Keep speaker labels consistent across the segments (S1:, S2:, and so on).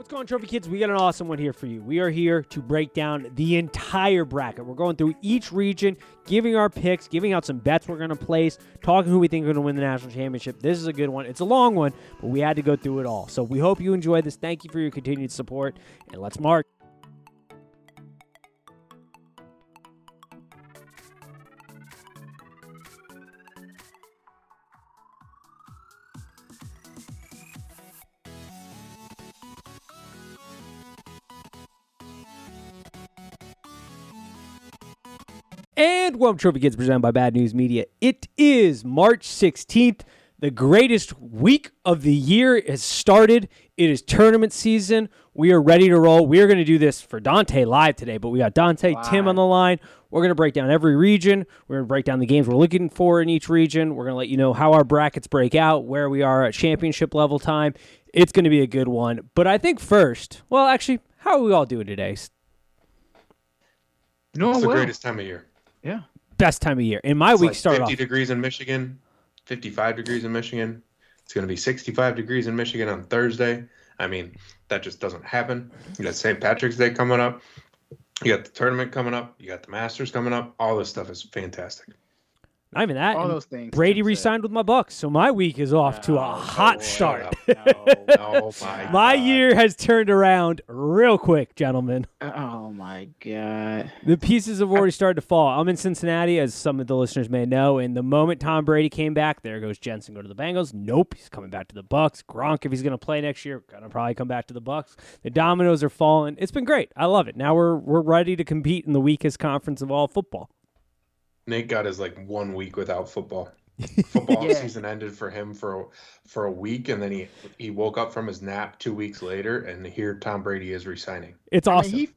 S1: What's going on, Trophy Kids? We got an awesome one here for you. We are here to break down the entire bracket. We're going through each region, giving our picks, giving out some bets we're going to place, talking who we think are going to win the national championship. This is a good one. It's a long one, but we had to go through it all. So we hope you enjoy this. Thank you for your continued support, and let's mark. Welcome to Trophy Kids presented by Bad News Media. It is March 16th. The greatest week of the year has started. It is tournament season. We are ready to roll. We are going to do this for Dante live today, but we got Dante, Tim on the line. We're going to break down every region. We're going to break down the games we're looking for in each region. We're going to let you know how our brackets break out, where we are at championship level time. It's going to be a good one. But I think first, well, actually, how are we all doing today?
S2: No,
S3: It's the
S2: well.
S3: greatest time of year.
S2: Yeah.
S1: Best time of year. And my
S3: It's
S1: week
S3: like
S1: started
S3: 50
S1: off.
S3: degrees in Michigan, 55 degrees in Michigan. It's going to be 65 degrees in Michigan on Thursday. I mean, that just doesn't happen. You got St. Patrick's Day coming up. You got the tournament coming up. You got the Masters coming up. All this stuff is fantastic.
S1: Not even that.
S2: All
S1: and
S2: those things.
S1: Brady re-signed with my Bucks, so my week is off to a hot
S2: boy.
S1: start.
S2: No.
S3: Oh my!
S1: My year has turned around real quick, gentlemen.
S2: Uh, oh my god.
S1: The pieces have already started to fall. I'm in Cincinnati, as some of the listeners may know, and the moment Tom Brady came back, there goes Jensen go to the Bengals. Nope, he's coming back to the Bucks. Gronk, if he's going to play next year, gonna probably come back to the Bucks. The dominoes are falling. It's been great. I love it. Now we're we're ready to compete in the weakest conference of all football.
S3: Nate got his like one week without football. Football
S2: Yeah.
S3: season ended for him for for a week, and then he he woke up from his nap two weeks later, and here Tom Brady is resigning.
S1: It's
S2: I mean,
S1: awesome.
S2: he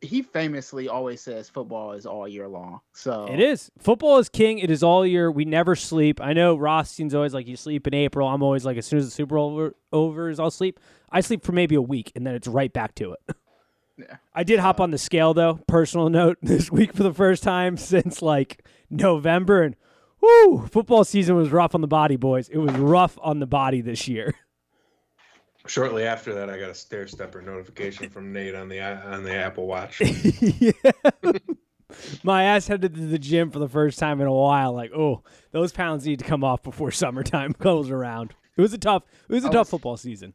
S2: he famously always says football is all year long. So
S1: It is. Football is king. It is all year. We never sleep. I know Rothstein's always like, you sleep in April. I'm always like, as soon as the Super Bowl over, over is, I'll sleep. I sleep for maybe a week, and then it's right back to it.
S2: Yeah.
S1: I did hop on the scale, though. Personal note this week for the first time since like November. And whoo, football season was rough on the body, boys. It was rough on the body this year.
S3: Shortly after that, I got a stair stepper notification from Nate on the on the Apple Watch.
S1: yeah. My ass headed to the gym for the first time in a while. Like, oh, those pounds need to come off before summertime goes around. It was a tough. It was a
S2: I
S1: tough
S2: was-
S1: football season.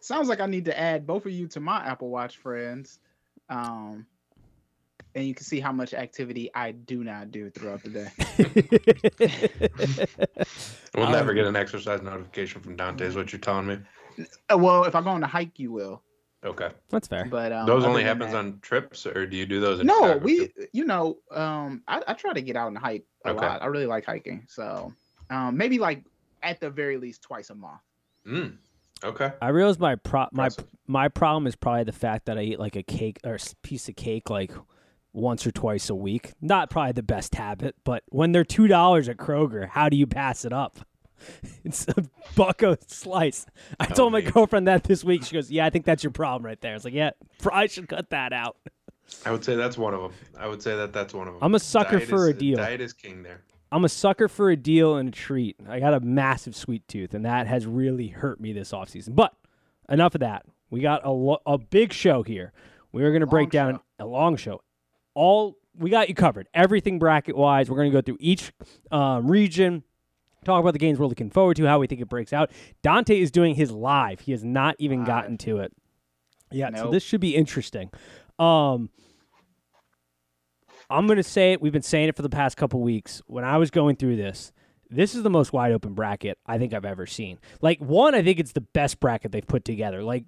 S2: Sounds like I need to add both of you to my Apple Watch friends. Um and you can see how much activity I do not do throughout the day.
S3: We'll
S1: Um,
S3: never get an exercise notification from Dante. Is what you're telling me?
S2: Uh, well, if I go on a hike, you will.
S3: Okay.
S1: That's fair.
S2: But um,
S3: Those only happens
S2: that-
S3: on trips, or do you do those? In
S2: No,
S3: Chicago
S2: we, you know, um, I, I try to get out and hike a
S3: Okay.
S2: lot. I really like hiking, so um, maybe like at the very least twice a month.
S3: Mm. Okay.
S1: I realize my pro my
S3: Impressive.
S1: my problem is probably the fact that I eat like a cake or a piece of cake like once or twice a week. Not probably the best habit, but when they're two dollars at Kroger, how do you pass it up? It's a buck a slice. I
S3: Oh,
S1: told my girlfriend that this week. She goes, "Yeah, I think that's your problem right there." I was like, "Yeah, I should cut that out."
S3: I would say that's one of them. I would say that that's one of them.
S1: I'm a sucker
S3: Diet
S1: for
S3: is-
S1: a deal.
S3: Diet is king there.
S1: I'm a sucker for a deal and a treat. I got a massive sweet tooth, and that has really hurt me this offseason. But enough of that. We got a, lo- a big show here. We are going to break down
S2: show.
S1: a long show. All we got you covered. Everything bracket wise. We're going to go through each um, region, talk about the games we're looking forward to, how we think it breaks out. Dante is doing his live. He has not even
S2: Live.
S1: gotten to it. Yeah, so this should be interesting. Um, I'm going to say it. We've been saying it for the past couple weeks. When I was going through this, this is the most wide open bracket I think I've ever seen. Like, one, I think it's the best bracket they've put together. Like,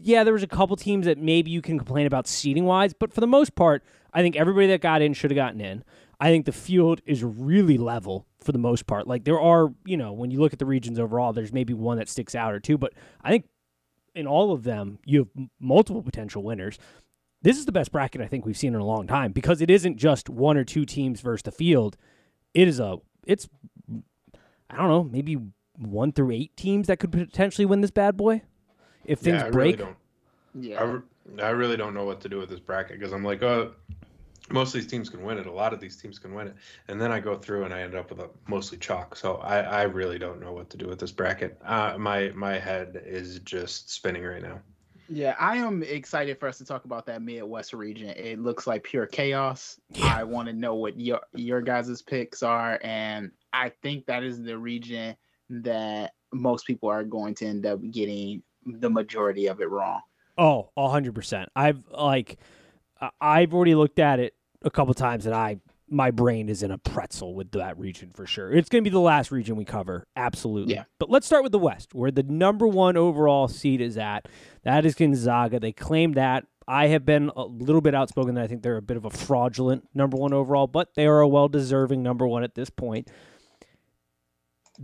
S1: yeah, there was a couple teams that maybe you can complain about seating wise, but for the most part, I think everybody that got in should have gotten in. I think the field is really level for the most part. Like, there are, you know, when you look at the regions overall, there's maybe one that sticks out or two, but I think in all of them, you have multiple potential winners. This is the best bracket I think we've seen in a long time because it isn't just one or two teams versus the field. It is a it's I don't know, maybe one through eight teams that could potentially win this bad boy if things
S3: yeah, I
S1: break.
S3: really don't.
S2: Yeah,
S3: I, re- I really don't know what to do with this bracket because I'm like, oh, most of these teams can win it. A lot of these teams can win it, and then I go through and I end up with a mostly chalk. So I, I really don't know what to do with this bracket. Uh, my my head is just spinning right now.
S2: Yeah, I am excited for us to talk about that Midwest region. It looks like pure chaos. Yeah. I want to know what your your guys' picks are, and I think that is the region that most people are going to end up getting the majority of it wrong.
S1: Oh, hundred percent. I've like I've already looked at it a couple times, and I my brain is in a pretzel with that region for sure. It's going to be the last region we cover, absolutely.
S2: Yeah.
S1: But let's start with the West, where the number one overall seed is at. That is Gonzaga. They claim that. I have been a little bit outspoken that I think they're a bit of a fraudulent number one overall, but they are a well deserving number one at this point.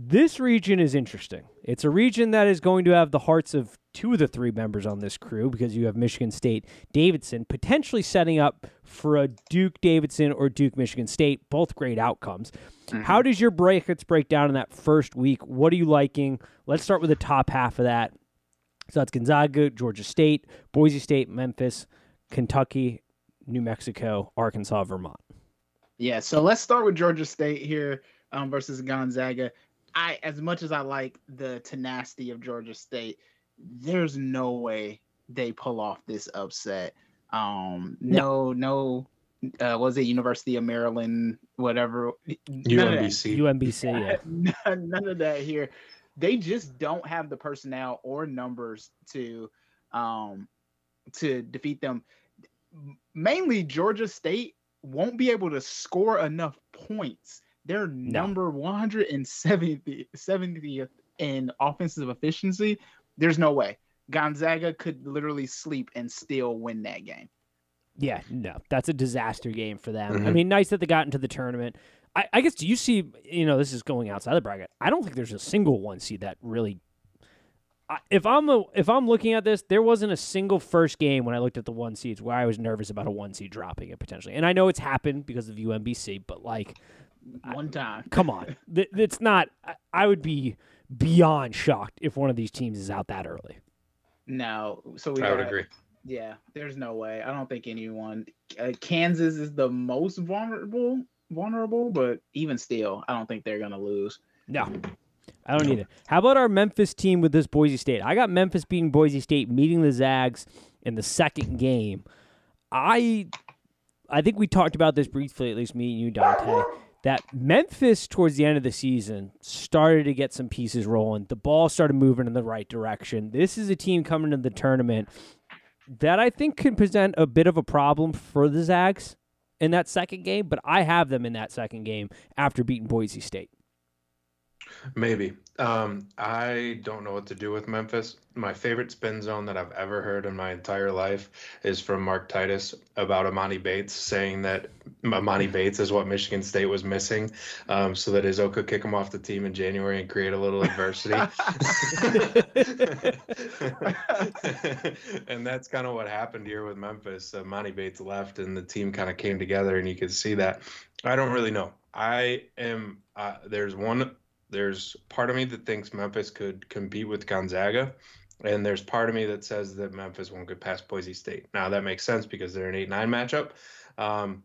S1: This region is interesting. It's a region that is going to have the hearts of two of the three members on this crew because you have Michigan State Davidson potentially setting up for a Duke Davidson or Duke Michigan State, both great outcomes. Mm-hmm. How does your brackets break down in that first week? What are you liking? Let's start with the top half of that. So that's Gonzaga, Georgia State, Boise State, Memphis, Kentucky, New Mexico, Arkansas, Vermont.
S2: Yeah, so let's start with Georgia State here um, versus Gonzaga. I, as much as I like the tenacity of Georgia State, there's no way they pull off this upset. Um, no, no, uh, was it University of Maryland, whatever?
S3: UMBC.
S1: UMBC,
S2: yeah. none of that here. They just don't have the personnel or numbers to, um, to defeat them. Mainly, Georgia State won't be able to score enough points. They're no. number 170th 70th in offensive efficiency, there's no way. Gonzaga could literally sleep and still win that game.
S1: Yeah, no, that's a disaster game for them. Mm-hmm. I mean, nice that they got into the tournament. I, I, guess do you see? You know, this is going outside the bracket. I don't think there's a single one seed that really. I, if I'm a, if I'm looking at this, there wasn't a single first game when I looked at the one seeds where I was nervous about a one seed dropping it potentially. And I know it's happened because of UMBC, but like
S2: one time,
S1: come on, it's not. I would be beyond shocked if one of these teams is out that early.
S2: No, so we
S3: I would agree.
S2: Yeah, there's no way. I don't think anyone. Uh, Kansas is the most vulnerable, vulnerable, but even still, I don't think they're gonna lose.
S1: No, I don't need it. How about our Memphis team with this Boise State? I got Memphis beating Boise State, meeting the Zags in the second game. I, I think we talked about this briefly, at least me and you, Dante that Memphis towards the end of the season started to get some pieces rolling. The ball started moving in the right direction. This is a team coming to the tournament that I think can present a bit of a problem for the Zags in that second game, but I have them in that second game after beating Boise State.
S3: Maybe. Um, I don't know what to do with Memphis. My favorite spin zone that I've ever heard in my entire life is from Mark Titus about Emoni Bates saying that Emoni Bates is what Michigan State was missing, um, so that Izzo could kick him off the team in January and create a little adversity. and that's kind of what happened here with Memphis. Emoni Bates left, and the team kind of came together, and you could see that. I don't really know. I am. Uh, there's one there's part of me that thinks Memphis could compete with Gonzaga, and there's part of me that says that Memphis won't get past Boise State. Now that makes sense because they're an eight nine matchup. Um,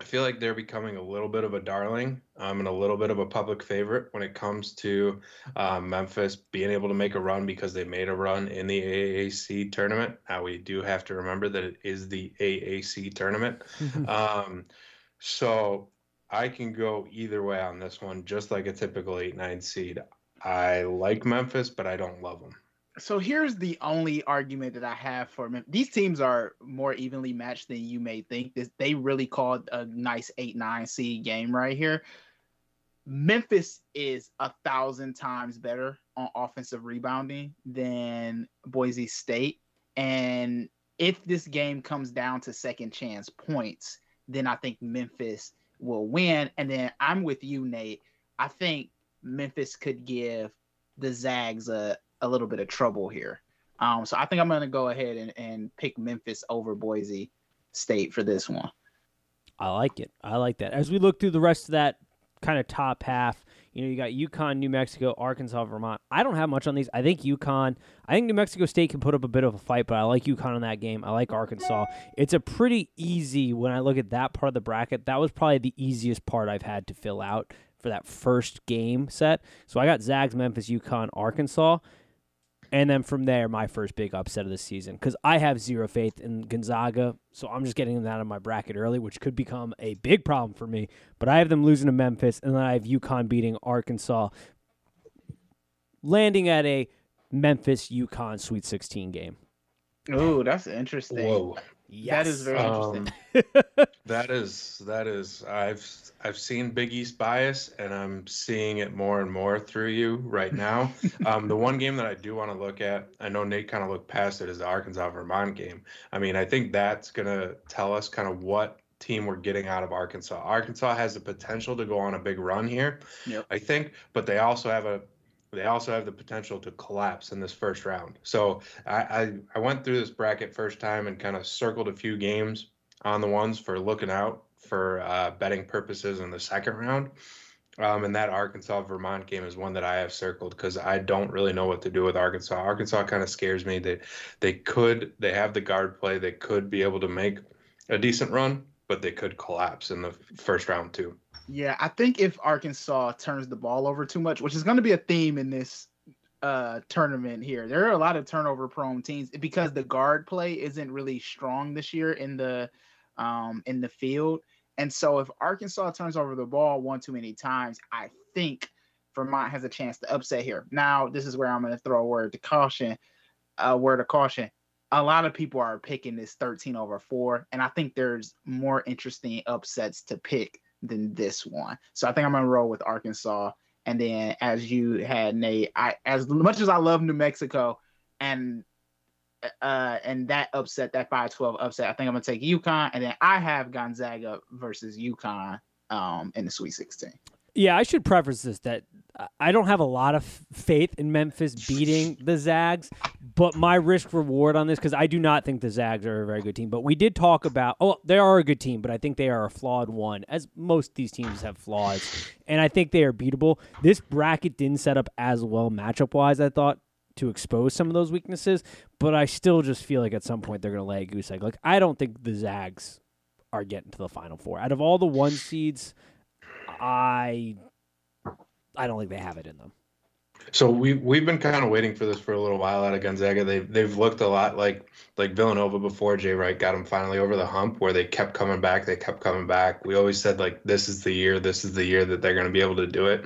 S3: I feel like they're becoming a little bit of a darling um, and a little bit of a public favorite when it comes to um, Memphis being able to make a run because they made a run in the AAC tournament. Now we do have to remember that it is the AAC tournament. um, so I can go either way on this one, just like a typical eight nine seed. I like Memphis, but I don't love them.
S2: So here's the only argument that I have for Memphis. These teams are more evenly matched than you may think. This they really called a nice eight nine seed game right here. Memphis is a thousand times better on offensive rebounding than Boise State. And if this game comes down to second chance points, then I think Memphis will win. And then I'm with you, Nate. I think Memphis could give the Zags a, a little bit of trouble here. Um, so I think I'm going to go ahead and, and pick Memphis over Boise State for this one.
S1: I like it. I like that. As we look through the rest of that kind of top half, you know, you got UConn, New Mexico, Arkansas, Vermont. I don't have much on these. I think UConn, I think New Mexico State can put up a bit of a fight, but I like UConn in that game. I like Arkansas. It's a pretty easy when I look at that part of the bracket. That was probably the easiest part I've had to fill out for that first game set. So I got Zags, Memphis, UConn, Arkansas. And then from there, my first big upset of the season because I have zero faith in Gonzaga, so I'm just getting them out of my bracket early, which could become a big problem for me. But I have them losing to Memphis, and then I have UConn beating Arkansas, landing at a Memphis UConn Sweet 16 game.
S2: Oh, that's interesting.
S3: Whoa.
S2: That is very
S3: Um,
S2: interesting.
S3: that is that is I've I've seen Big East bias and I'm seeing it more and more through you right now. um, the one game that I do want to look at, I know Nate kind of looked past it, is the Arkansas Vermont game. I mean, I think that's gonna tell us kind of what team we're getting out of Arkansas. Arkansas has the potential to go on a big run here,
S2: Yep.
S3: I think, but they also have a they also have the potential to collapse in this first round. So I, I, I went through this bracket first time and kind of circled a few games on the ones for looking out for uh, betting purposes in the second round. Um, and that Arkansas Vermont game is one that I have circled because I don't really know what to do with Arkansas. Arkansas kind of scares me. They they could they have the guard play. They could be able to make a decent run, but they could collapse in the first round too.
S2: Yeah, I think if Arkansas turns the ball over too much, which is going to be a theme in this uh tournament here. There are a lot of turnover prone teams because the guard play isn't really strong this year in the um in the field. And so if Arkansas turns over the ball one too many times, I think Vermont has a chance to upset here. Now, this is where I'm going to throw a word to caution, a word of caution. A lot of people are picking this 13 over 4, and I think there's more interesting upsets to pick than this one. So I think I'm gonna roll with Arkansas. And then as you had Nate, I as much as I love New Mexico and uh and that upset, that 5-12 upset, I think I'm gonna take UConn. And then I have Gonzaga versus UConn um in the Sweet 16.
S1: Yeah, I should preface this that I don't have a lot of faith in Memphis beating the Zags, but my risk reward on this because I do not think the Zags are a very good team. But we did talk about oh, they are a good team, but I think they are a flawed one, as most these teams have flaws, and I think they are beatable. This bracket didn't set up as well matchup wise, I thought, to expose some of those weaknesses, but I still just feel like at some point they're going to lay a goose egg. Like I don't think the Zags are getting to the final four. Out of all the one seeds, I I don't think they have it in them.
S3: So we we've been kind of waiting for this for a little while out of Gonzaga. They've they've looked a lot like like Villanova before Jay Wright got them finally over the hump, where they kept coming back. They kept coming back. We always said like this is the year, this is the year that they're going to be able to do it.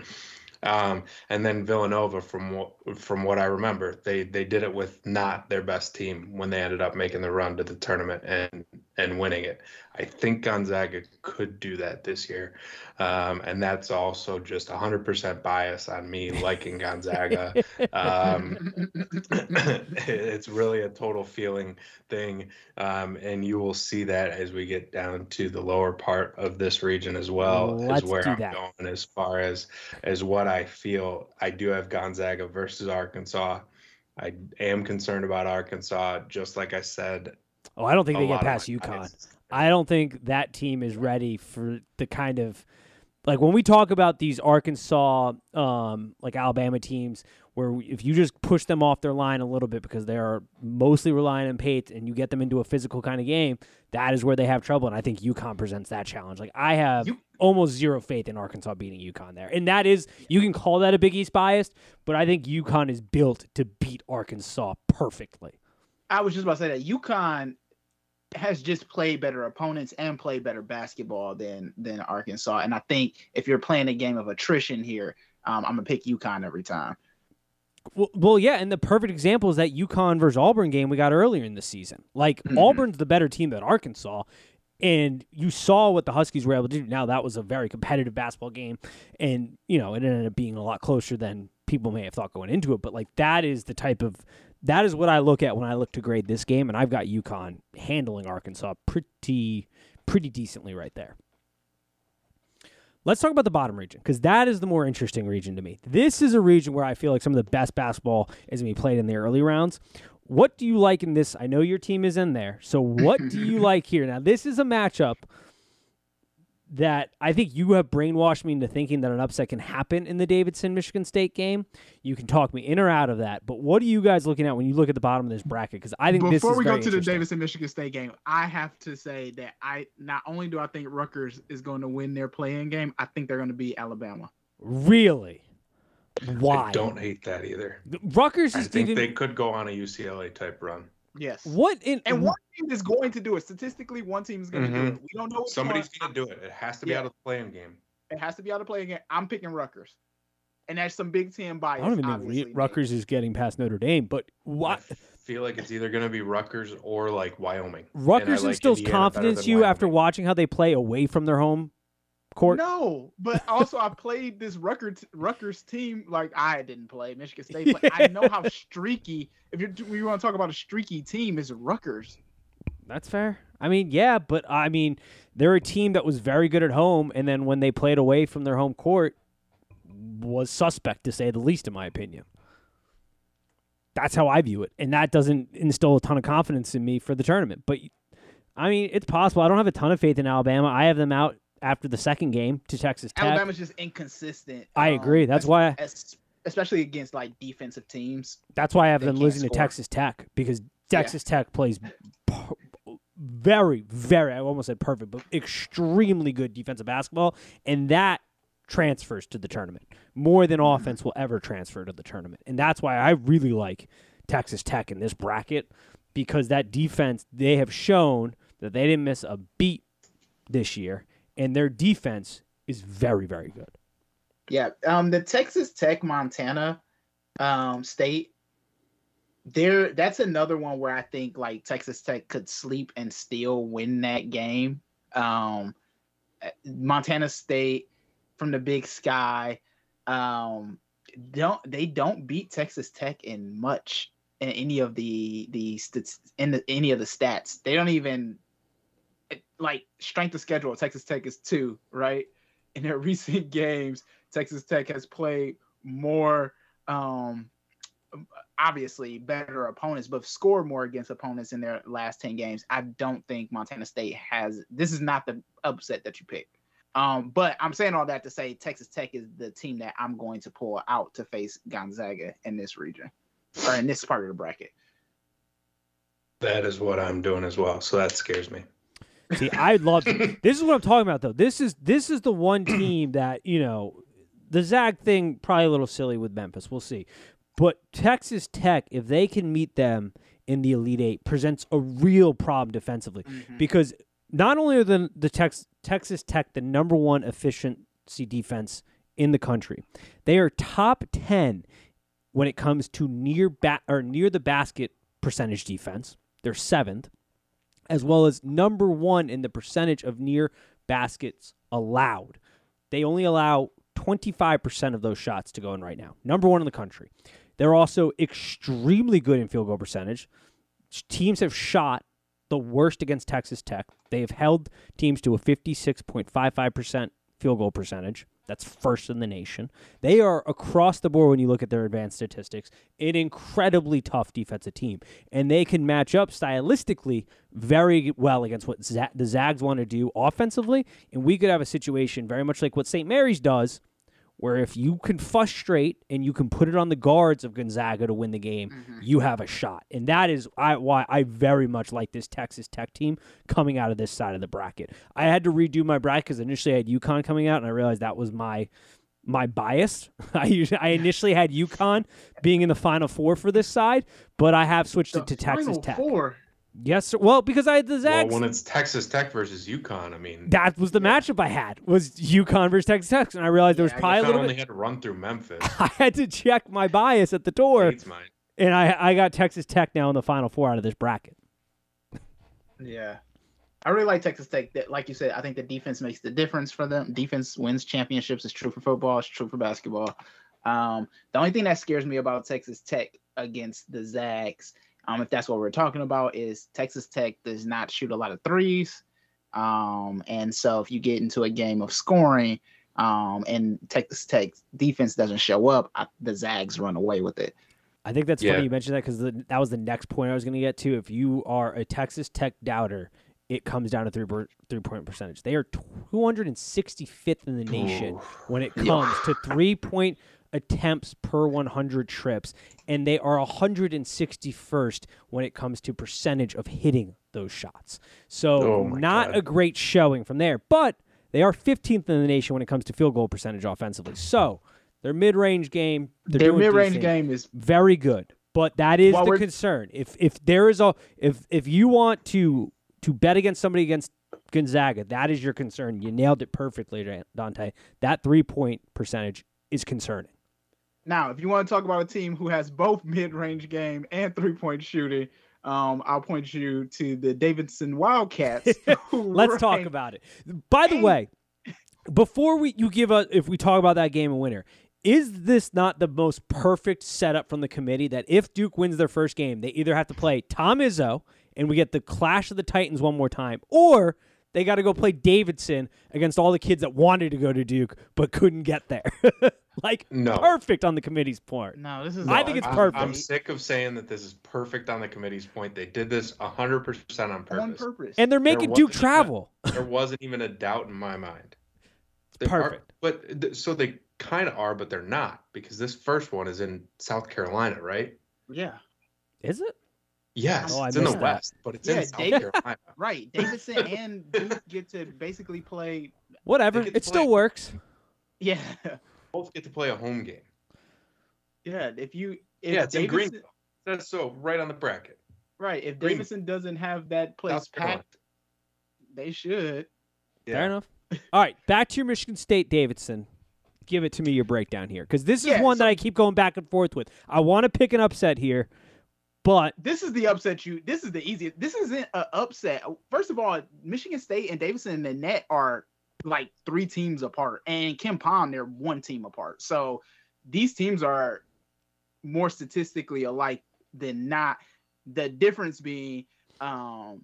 S3: Um, and then Villanova, from what from what I remember, they they did it with not their best team when they ended up making the run to the tournament and and winning it. I think Gonzaga could do that this year, um, and that's also just 100% bias on me liking Gonzaga. um, it's really a total feeling thing, um, and you will see that as we get down to the lower part of this region as well
S1: Let's
S3: as where I'm
S1: that.
S3: going as far as as what I feel. I do have Gonzaga versus Arkansas. I am concerned about Arkansas, just like I said.
S1: Oh, I don't think they get past UConn. I don't think that team is ready for the kind of like when we talk about these Arkansas, um, like Alabama teams, where we- if you just push them off their line a little bit because they are mostly relying on Pate and you get them into a physical kind of game, that is where they have trouble. And I think UConn presents that challenge. Like I have
S2: You-
S1: almost zero faith in Arkansas beating UConn there, and that is you can call that a Big East bias, but I think UConn is built to beat Arkansas perfectly.
S2: I was just about to say that UConn has just played better opponents and played better basketball than than Arkansas. And I think if you're playing a game of attrition here, um, I'm gonna pick UConn every time.
S1: Well, well, yeah, and the perfect example is that UConn versus Auburn game we got earlier in the season. Like
S2: Mhm.
S1: Auburn's the better team than Arkansas, and you saw what the Huskies were able to do. Now that was a very competitive basketball game, and you know it ended up being a lot closer than people may have thought going into it. But like that is the type of that is what I look at when I look to grade this game, and I've got UConn handling Arkansas pretty pretty decently right there. Let's talk about the bottom region because that is the more interesting region to me. This is a region where I feel like some of the best basketball is going to be played in the early rounds. What do you like in this? I know your team is in there. So, what do you like here? Now, this is a matchup that I think you have brainwashed me into thinking that an upset can happen in the Davidson Michigan State game. You can talk me in or out of that. But what are you guys looking at when you look at the bottom of this bracket? Because I think this
S2: Before we go to the. Davidson Michigan State game, I have to say that I not only do I think Rutgers is going to win their play-in game, I think they're going to beat Alabama.
S1: Really? Why?
S3: I don't hate that either.
S1: Rutgers is
S3: I
S1: think
S3: they could go on a UCLA type run.
S2: Yes.
S1: what in
S2: And one team is going to do it. Statistically, one team is going to do
S3: Mhm.
S2: it. We don't know which
S3: Somebody's going to do it. It has to be
S2: Yeah.
S3: out of the play-in game.
S2: It has to be able to play game. I'm picking Rutgers, and that's some Big Ten bias.
S1: I don't even think
S2: obviously,
S1: Re- Rutgers is getting past Notre Dame, but what
S3: I feel like it's either going to be Rutgers or like Wyoming.
S1: Rutgers
S3: like
S1: instills
S3: Indiana better
S1: confidence
S3: than
S1: you after watching how they play away from their home court.
S2: No, but also I played this Rutgers Rutgers team. Like I didn't play Michigan State, but I know how streaky. If you we want to talk about a streaky team, is Rutgers.
S1: That's fair. I mean, yeah, but I mean, they're a team that was very good at home, and then when they played away from their home court, was suspect to say the least, in my opinion. That's how I view it, and that doesn't instill a ton of confidence in me for the tournament. But I mean, it's possible. I don't have a ton of faith in Alabama. I have them out after the second game to Texas Tech.
S2: Alabama's just inconsistent.
S1: I
S2: um,
S1: agree. That's why.
S2: es- especially against like defensive teams.
S1: That's why I them
S2: can't
S1: losing to. Texas Tech because Texas Tech plays very, very, I almost said perfect, but extremely good defensive basketball. And that transfers to the tournament more than
S2: Mm-hmm.
S1: offense will ever transfer to the tournament. And that's why I really like Texas Tech in this bracket because that defense, they have shown that they didn't miss a beat this year. And their defense is very, very good.
S2: Yeah, um, the Texas Tech Montana um, State. There, that's another one where I think like Texas Tech could sleep and still win that game. Um, Montana State from the Big Sky, um, don't they don't beat Texas Tech in much in any of the the in the, any of the stats. They don't even like strength of schedule. Texas Tech is two, right? In their recent games, Texas Tech has played more, um, obviously better opponents, but scored more against opponents in their last 10 games. I don't think Montana State has, this is not the upset that you pick. Um, but I'm saying all that to say Texas Tech is the team that I'm going to pull out to face Gonzaga in this region or in this part of the bracket.
S3: That is what I'm doing as well. So that scares me.
S1: See, I love this is what I'm talking about though. This is this is the one team that, you know, the Zag thing probably a little silly with Memphis. We'll see. But Texas Tech, if they can meet them in the Elite Eight, presents a real problem defensively. Mm-hmm. Because not only are the the Tex, Texas Tech the number one efficiency defense in the country, they are top ten when it comes to near bat or near the basket percentage defense. They're seventh as well as number one in the percentage of near baskets allowed. They only allow 25% of those shots to go in right now. Number one in the country. They're also extremely good in field goal percentage. Teams have shot the worst against Texas Tech. They have held teams to a 56.55% field goal percentage. That's first in the nation. They are across the board when you look at their advanced statistics, an incredibly tough defensive team. And they can match up stylistically very well against what Z- the Zags want to do offensively. And we could have a situation very much like what St. Mary's does, where if you can frustrate and you can put it on the guards of Gonzaga to win the game, mm-hmm. you have a shot. And that is I, why I very much like this Texas Tech team coming out of this side of the bracket. I had to redo my bracket because initially I had UConn coming out, and I realized that was my my bias. I usually, I initially had UConn being in the Final Four for this side, but I have switched it to Texas Tech.
S2: Four.
S1: Yes, sir. Well, because I had the
S3: Well,
S1: Zags.
S3: when it's Texas Tech versus UConn, I mean,
S1: that was the matchup I had was UConn versus Texas Tech, and I realized there was
S2: Yeah, I
S1: probably a
S3: UConn
S1: little
S3: only
S1: bit.
S3: had to run through Memphis.
S1: I had to check my bias at the door,
S3: Hates mine.
S1: and I I got Texas Tech now in the Final Four out of this bracket.
S2: Yeah. I really like Texas Tech. That, like you said, I think the defense makes the difference for them. Defense wins championships. It's true for football. It's true for basketball. Um, the only thing that scares me about Texas Tech against the Zags, um, if that's what we're talking about, is Texas Tech does not shoot a lot of threes. Um, and so if you get into a game of scoring, um, and Texas Tech defense doesn't show up, I, the Zags run away with it.
S1: I think that's
S3: Yeah.
S1: funny you mentioned that because that was the next point I was going to get to. If you are a Texas Tech doubter, it comes down to three three point percentage. They are 265th in the nation
S3: Oof.
S1: when it comes to three point attempts per 100 trips, and they are 161st when it comes to percentage of hitting those shots. So
S3: Oh
S1: not
S3: God.
S1: a great showing from there, but they are 15th in the nation when it comes to field goal percentage offensively. So Their mid-range game,
S2: Their mid-range
S1: decent.
S2: game is
S1: very good. But that is
S2: While
S1: the
S2: we're-
S1: concern. If if there is a if if you want to to bet against somebody against Gonzaga, that is your concern. You nailed it perfectly, Dante. That three point percentage is concerning.
S2: Now, if you want to talk about a team who has both mid-range game and three-point shooting, um, I'll point you to the Davidson Wildcats.
S1: Let's talk about it. By the way, before we you give us if we talk about that game and winner, is this not the most perfect setup from the committee that if Duke wins their first game, they either have to play Tom Izzo and we get the clash of the Titans one more time, or they got to go play Davidson against all the kids that wanted to go to Duke but couldn't get there. like
S3: No.
S1: perfect on the committee's point.
S2: No, this is.
S1: I think it's
S3: I'm-
S1: perfect.
S3: I'm sick of saying that this is perfect on the committee's point. They did this 100% on purpose.
S2: on
S3: purpose.
S2: purpose.
S1: And they're making
S3: wasn't
S1: Duke
S3: even
S1: travel.
S3: there wasn't even a doubt in my mind. They are-
S1: Perfect.
S3: but so they kind of are, but they're not because this first one is in South Carolina, right?
S2: yeah,
S1: Is it?
S3: Yes,
S1: Oh,
S3: it's in the
S1: that.
S3: West, but it's
S2: Yeah,
S3: in South
S2: David-
S3: Carolina.
S2: right. Davidson and Duke get to basically play.
S1: Whatever.
S3: get to
S1: It still works.
S2: Yeah,
S3: Both get to play a home game.
S2: yeah. If you, if
S3: yeah, it's in
S2: Davidson,
S3: Greenville. That's so right on the bracket.
S2: right? If
S3: Green-
S2: Davidson doesn't have that place
S3: South Carolina.
S2: packed, they should.
S1: Fair enough. All right, back to your Michigan State Davidson. Give it to me your breakdown here because this is
S2: Yeah,
S1: one that I keep going back and forth with. I want to pick an upset here, but
S2: This is the upset. You. This is the easiest. This isn't an upset. First of all, Michigan State and Davidson and the net are like three teams apart, and KenPom they're one team apart. So these teams are more statistically alike than not. The difference being, um,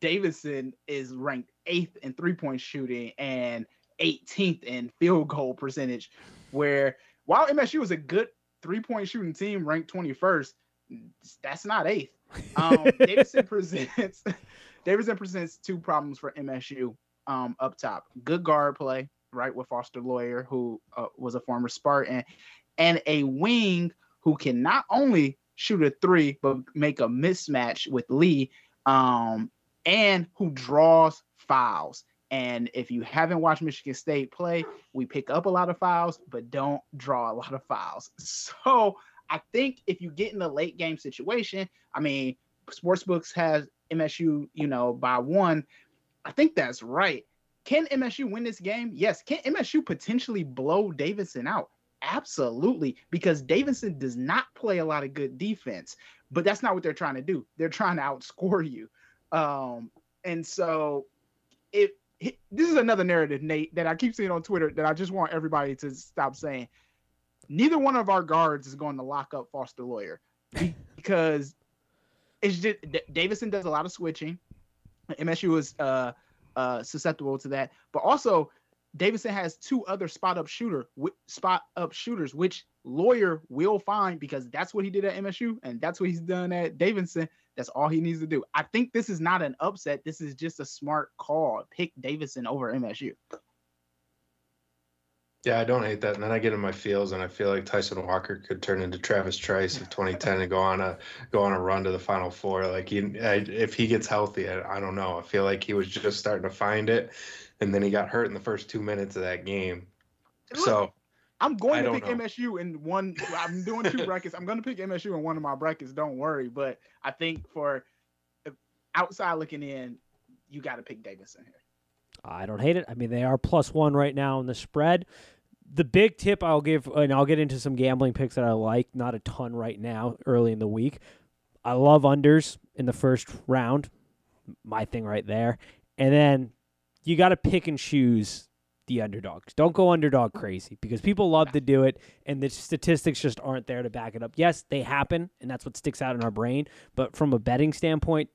S2: Davidson is ranked eighth in three point shooting and 18th in field goal percentage. Where while MSU was a good three point shooting team, ranked 21st, that's not eighth. Um, Davidson presents Davidson presents two problems for MSU um, up top. Good guard play, right, with Foster Loyer, who uh, was a former Spartan, and a wing who can not only shoot a three but make a mismatch with Lee, um, and who draws fouls. And if you haven't watched Michigan State play, we pick up a lot of fouls, but don't draw a lot of fouls. So I think if you get in a late game situation, I mean, Sportsbooks has MSU, you know, by one. I think that's right. Can MSU win this game? Yes. Can MSU potentially blow Davidson out? Absolutely, because Davidson does not play a lot of good defense, but that's not what they're trying to do. They're trying to outscore you. Um, and so if this is another narrative, Nate, that I keep seeing on Twitter that I just want everybody to stop saying. Neither one of our guards is going to lock up Foster Loyer because it's just D- Davidson does a lot of switching. MSU was uh, uh, susceptible to that, but also Davidson has two other spot up shooter spot up shooters, which Loyer will find because that's what he did at MSU and that's what he's done at Davidson. That's all he needs to do. I think this is not an upset. This is just a smart call. Pick Davidson over MSU.
S3: Yeah, I don't hate that. And then I get in my feels, and I feel like Tyson Walker could turn into Travis Trice of 2010 and go on a go on a run to the Final Four. Like he, I, if he gets healthy, I, I don't know. I feel like he was just starting to find it, and then he got hurt in the first two minutes of that game. So
S2: I'm going
S3: I
S2: to pick
S3: know.
S2: MSU in one. I'm doing two brackets. I'm going to pick MSU in one of my brackets. Don't worry. But I think for uh, outside looking in, you got to pick Davidson here.
S1: I don't hate it. I mean, they are plus one right now in the spread. The big tip I'll give, and I'll get into some gambling picks that I like, not a ton right now, early in the week. I love unders in the first round, my thing right there. And then you got to pick and choose the underdogs. Don't go underdog crazy because people love to do it, and the statistics just aren't there to back it up. Yes, they happen, and that's what sticks out in our brain. But from a betting standpoint,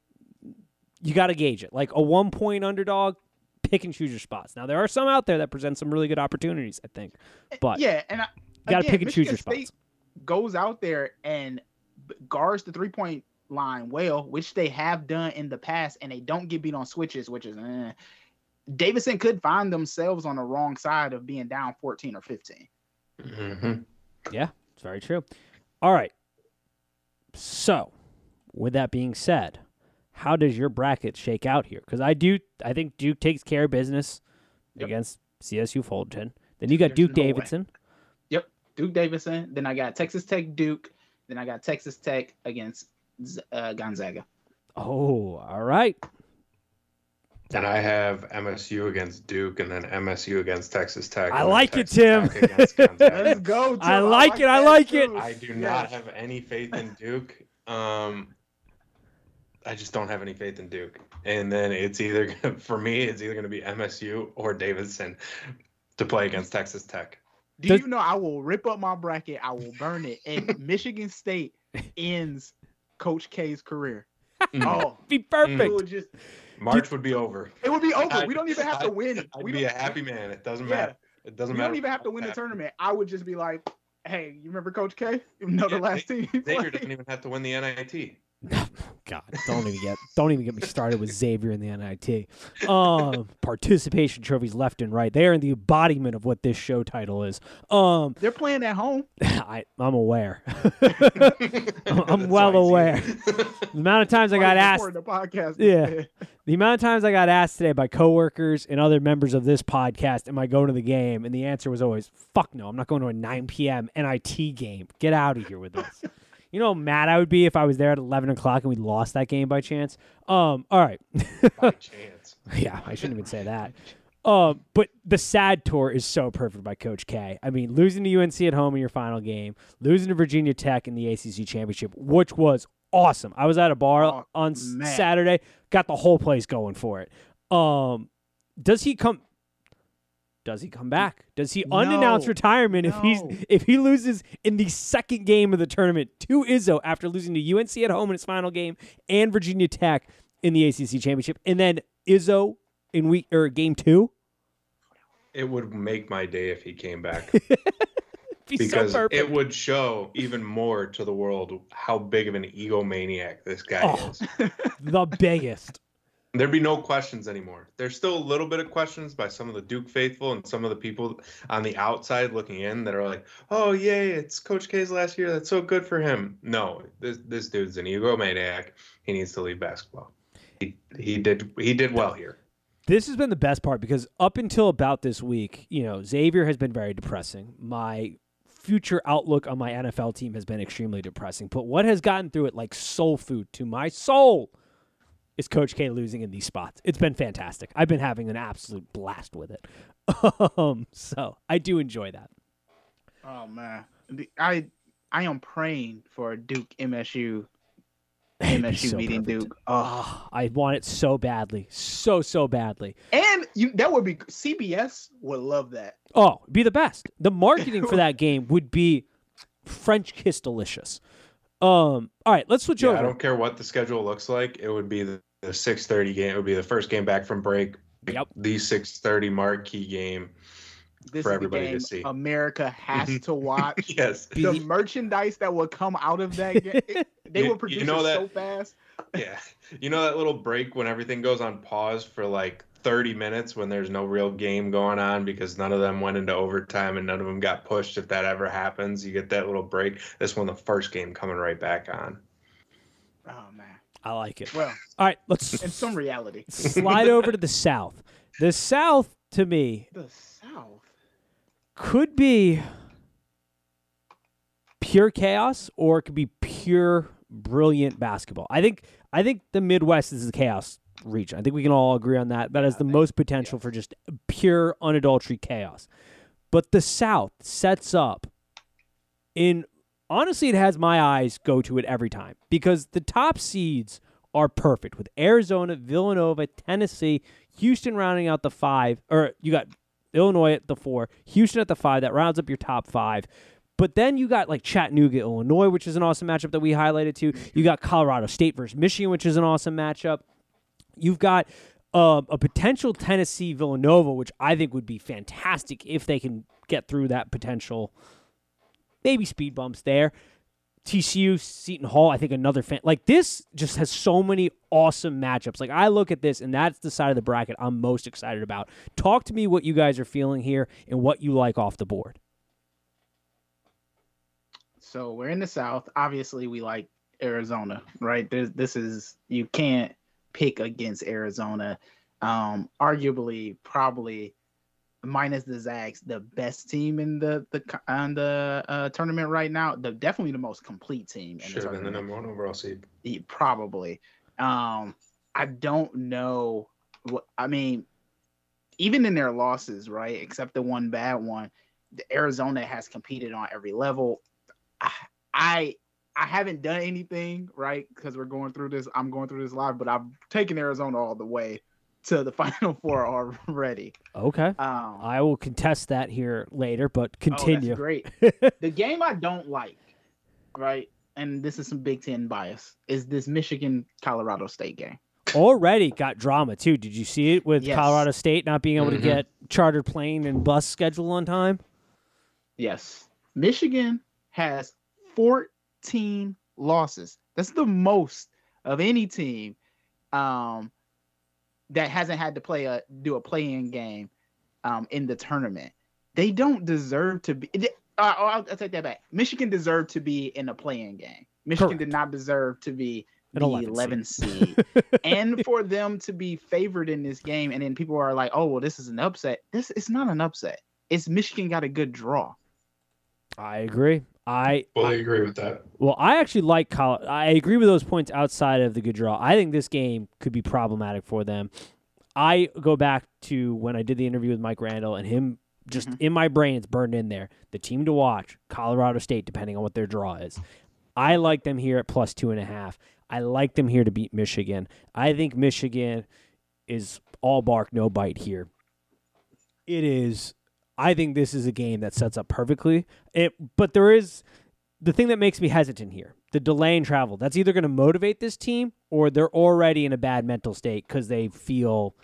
S1: you got to gauge it. Like a one point underdog, pick and choose your spots. Now there are some out there that present some really good opportunities, I think, but
S2: yeah, and I,
S1: you got to pick and choose
S2: Michigan
S1: your spots.
S2: Goes out there and guards the three point line well, which they have done in the past, and they don't get beat on switches, which is. Eh. Davidson could find themselves on the wrong side of being down 14 or 15.
S3: mhm.
S1: Yeah, it's very true. All right. So, with that being said, how does your bracket shake out here? Because I do, I think Duke takes care of business
S2: Yep.
S1: against CSU Fullerton. Then you got
S2: There's
S1: Duke
S2: no way.
S1: Davidson.
S2: Duke Davidson. Then I got Texas Tech Duke. Then I got Texas Tech against uh, Gonzaga.
S1: Oh, all right.
S3: And I have MSU against Duke, and then MSU against Texas Tech.
S1: I
S3: and then
S1: like it, Tim.
S3: Tech against Gonzaga.
S2: Let's go. Tim.
S1: I like it, I like it.
S2: too.
S3: I do
S2: Yes.
S3: not have any faith in Duke. Um, I just don't have any faith in Duke. And then it's either gonna- for me, it's either going to be MSU or Davidson to play against Texas Tech.
S2: Do you know I will rip up my bracket? I will burn it. And Michigan State ends Coach K's career.
S3: Mm.
S2: Oh,
S1: Be perfect.
S2: would just
S3: March would be over.
S2: it would be over.
S3: I'd-
S2: We don't even have to
S3: I'd-
S2: win.
S3: I'd
S2: we
S3: be a happy man. It doesn't
S2: Yeah.
S3: matter. It doesn't
S2: we
S3: matter.
S2: don't even have to win the
S3: happens.
S2: tournament. I would just be like, hey, you remember Coach K? You know the
S3: Yeah,
S2: last team. he
S3: Xavier
S2: played?
S3: doesn't even have to win the NIT.
S1: God, don't even get don't even get me started with Xavier in the NIT. Um, participation trophies left and right. They are in the embodiment of what this show title is. Um,
S2: They're playing at home.
S1: I, I'm aware.
S3: I'm
S1: well aware. the amount of times I got asked,
S2: The podcast.
S1: Yeah. the amount of times I got asked today by coworkers and other members of this podcast, am I going to the game? And the answer was always, "Fuck no, I'm not going to a 9 p.m. NIT game. Get out of here with this." You know how mad I would be if I was there at 11 o'clock and we lost that game by chance. Um, all right.
S3: By chance.
S1: Yeah, I shouldn't even say that. Um, but the sad tour is so perfect by Coach K. I mean, losing to UNC at home in your final game, losing to Virginia Tech in the ACC championship, which was awesome. I was at a bar
S2: Oh,
S1: on
S2: man.
S1: Saturday, got the whole place going for it. Um, does he come? Does he come back? Does he unannounce
S2: No.
S1: retirement if he's if he loses in the second game of the tournament to Izzo after losing to UNC at home in its final game and Virginia Tech in the ACC championship, and then Izzo in week or game two?
S3: It would make my day if he came back
S1: Be
S3: because
S1: so
S3: it would show even more to the world how big of an egomaniac this guy
S1: Oh.
S3: is.
S1: the biggest.
S3: There'd be no questions anymore. There's still a little bit of questions by some of the Duke faithful and some of the people on the outside looking in that are like, "Oh, yay, it's Coach K's last year. That's so good for him." No, this this dude's an egomaniac. He needs to leave basketball. He he did he did well here.
S1: This has been the best part because up until about this week, you know, Xavier has been very depressing. My future outlook on my NFL team has been extremely depressing. But what has gotten through it like soul food to my soul is Coach K losing in these spots. It's been fantastic. I've been having an absolute blast with it. Um, so I do enjoy that.
S2: Oh man, The- I I am praying for Duke MSU MSU
S1: so
S2: beating
S1: perfect.
S2: Duke. Oh.
S1: Ah, I want it so badly, so so badly.
S2: And you that would be CBS would love that.
S1: Oh, be the best. The marketing for that game would be French kiss delicious. Um, all right, let's switch
S3: Yeah, I don't care what the schedule looks like. It would be the, the 6:30 game. It would be the first game back from break.
S1: Yep.
S3: The 6:30 marquee game.
S2: This
S3: For
S2: is
S3: everybody
S2: the
S3: to see.
S2: America has mm-hmm. to watch.
S3: yes.
S2: the
S1: Be-
S2: merchandise that will come out of that game, it- they
S3: You-
S2: will
S3: you
S2: produce
S3: know
S2: it
S3: that-
S2: so fast.
S3: Yeah. You know that little break when everything goes on pause for like 30 minutes when there's no real game going on because none of them went into overtime and none of them got pushed. If that ever happens, you get that little break. This one, the first game coming right back on.
S2: Oh man.
S1: I like it.
S2: Well,
S1: All right, let's
S2: in some reality,
S1: slide over to the South. The South, to me,
S2: the South.
S1: could be pure chaos or it could be pure brilliant basketball. I think I think the Midwest is the chaos region. I think we can all agree on that. That has the most potential for just pure unadulterated chaos. But the South sets up in honestly it has my eyes go to it every time because the top seeds are perfect with Arizona, Villanova, Tennessee, Houston rounding out the 5 or you got Illinois at the 4, Houston at the 5 that rounds up your top 5. But then you got like Chattanooga, Illinois, which is an awesome matchup that we highlighted too. You got Colorado State versus Michigan, which is an awesome matchup. You've got um, a potential Tennessee Villanova, which I think would be fantastic if they can get through that potential, maybe speed bumps there. TCU, Seton Hall, I think another fan. Like this just has so many awesome matchups. Like I look at this, and that's the side of the bracket I'm most excited about. Talk to me what you guys are feeling here and what you like off the board.
S2: So we're in the South. Obviously, we like Arizona, right? There's, this is you can't pick against Arizona. Um, arguably, probably minus the Zags, the best team in the the on the uh, tournament right now. The definitely the most complete team.
S3: Should have been the number one overall seed.
S2: Yeah, probably. Um, I don't know. What I mean, even in their losses, right? Except the one bad one, the Arizona has competed on every level. I I, I haven't done anything right because we're going through this. I'm going through this live, but I've taken Arizona all the way to the Final Four already.
S1: Okay.
S2: Um,
S1: I will contest that here later, but
S2: Oh, that's
S1: continue.
S2: great. the game I don't like, right, and this is some Big Ten bias, is this Michigan Colorado State game.
S1: Already got drama too. Did you see it with
S2: Yes.
S1: Colorado State not being able to
S3: Mhm.
S1: get chartered plane and bus schedule on time?
S2: Yes. Michigan has 14 losses. That's the most of any team um, that hasn't had to play a do a play-in game um, in the tournament. They don't deserve to be. they- Uh, I'll, I'll take that back. Michigan deserved to be in a play-in game. Michigan
S1: Correct.
S2: did not deserve to be
S1: An
S2: the
S1: 11
S2: 11 seed. and for them to be favored in this game, and then people are like, "Oh, well, this is an upset." This it's not an upset. It's Michigan got a good draw.
S1: I agree. I
S3: Fully agree with that.
S1: well, I actually like Col- I agree with those points outside of the good draw. I think this game could be problematic for them. I go back to when I did the interview with Mike Randall and him just
S2: Mhm.
S1: in my brain it's burned in there. The team to watch, Colorado State, depending on what their draw is. I like them here at plus two and a half. I like them here to beat Michigan. I think Michigan is all bark, no bite here. It is. I think this is a game that sets up perfectly. It, but there is the thing that makes me hesitant here: the delay in travel. That's either going to motivate this team, or they're already in a bad mental state because they feel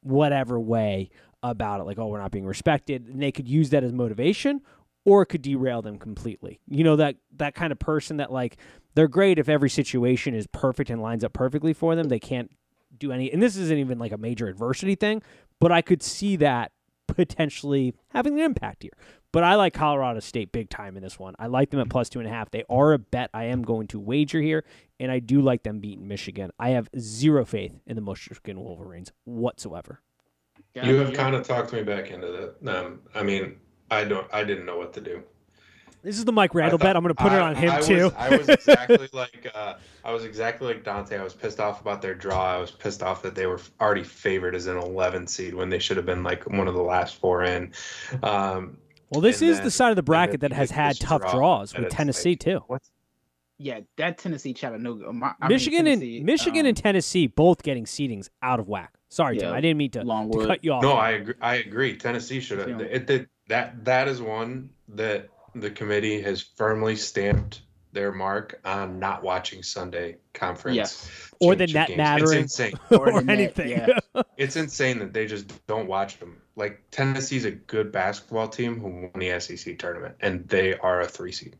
S1: whatever way about it, like oh, we're not being respected, and they could use that as motivation, or it could derail them completely. You know that that kind of person that like they're great if every situation is perfect and lines up perfectly for them. They can't do any, and this isn't even like a major adversity thing, but I could see that potentially having an impact here. But I like Colorado State big time in this one. I like them at plus two and a half. They are a bet I am going to wager here, and I do like them beating Michigan. I have zero faith in the Michigan Wolverines whatsoever.
S3: You have kind of talked me back into that. Um, I mean, I don't. I didn't know what to do.
S1: This is the Mike
S3: I
S1: Randall
S3: thought-
S1: bet. I'm going to put it on him
S3: I was-
S1: too.
S3: I was exactly like uh, I was exactly like Dante. I was pissed off about their draw. I was pissed off that they were already favored as an 11 seed when they should have been like one of the last four in. Um,
S1: well, this is
S3: then-
S1: the side of the bracket that has had tough
S3: draw,
S1: draws with Tennessee
S3: like,
S1: too.
S3: What's
S2: Yeah, that Tennessee Chattanooga, my, I mean,
S1: Michigan
S2: Tennessee,
S1: and Michigan
S2: um,
S1: and Tennessee both getting seedings out of whack. Sorry, Tim. I didn't mean to, to
S2: Longwood.
S1: cut you off.
S3: No, I agree. I agree. Tennessee should have.
S2: Yeah.
S3: It, it, that that is one that the committee has firmly stamped their mark on not watching Sunday conference.
S2: Yes.
S1: Or the
S3: championship
S1: net
S3: games.
S1: mattering.
S3: It's insane.
S2: Or
S1: or
S2: the net,
S1: anything.
S2: yeah.
S3: It's insane that they just don't watch them. Like Tennessee's a good basketball team who won the SEC tournament, and they are a three seed.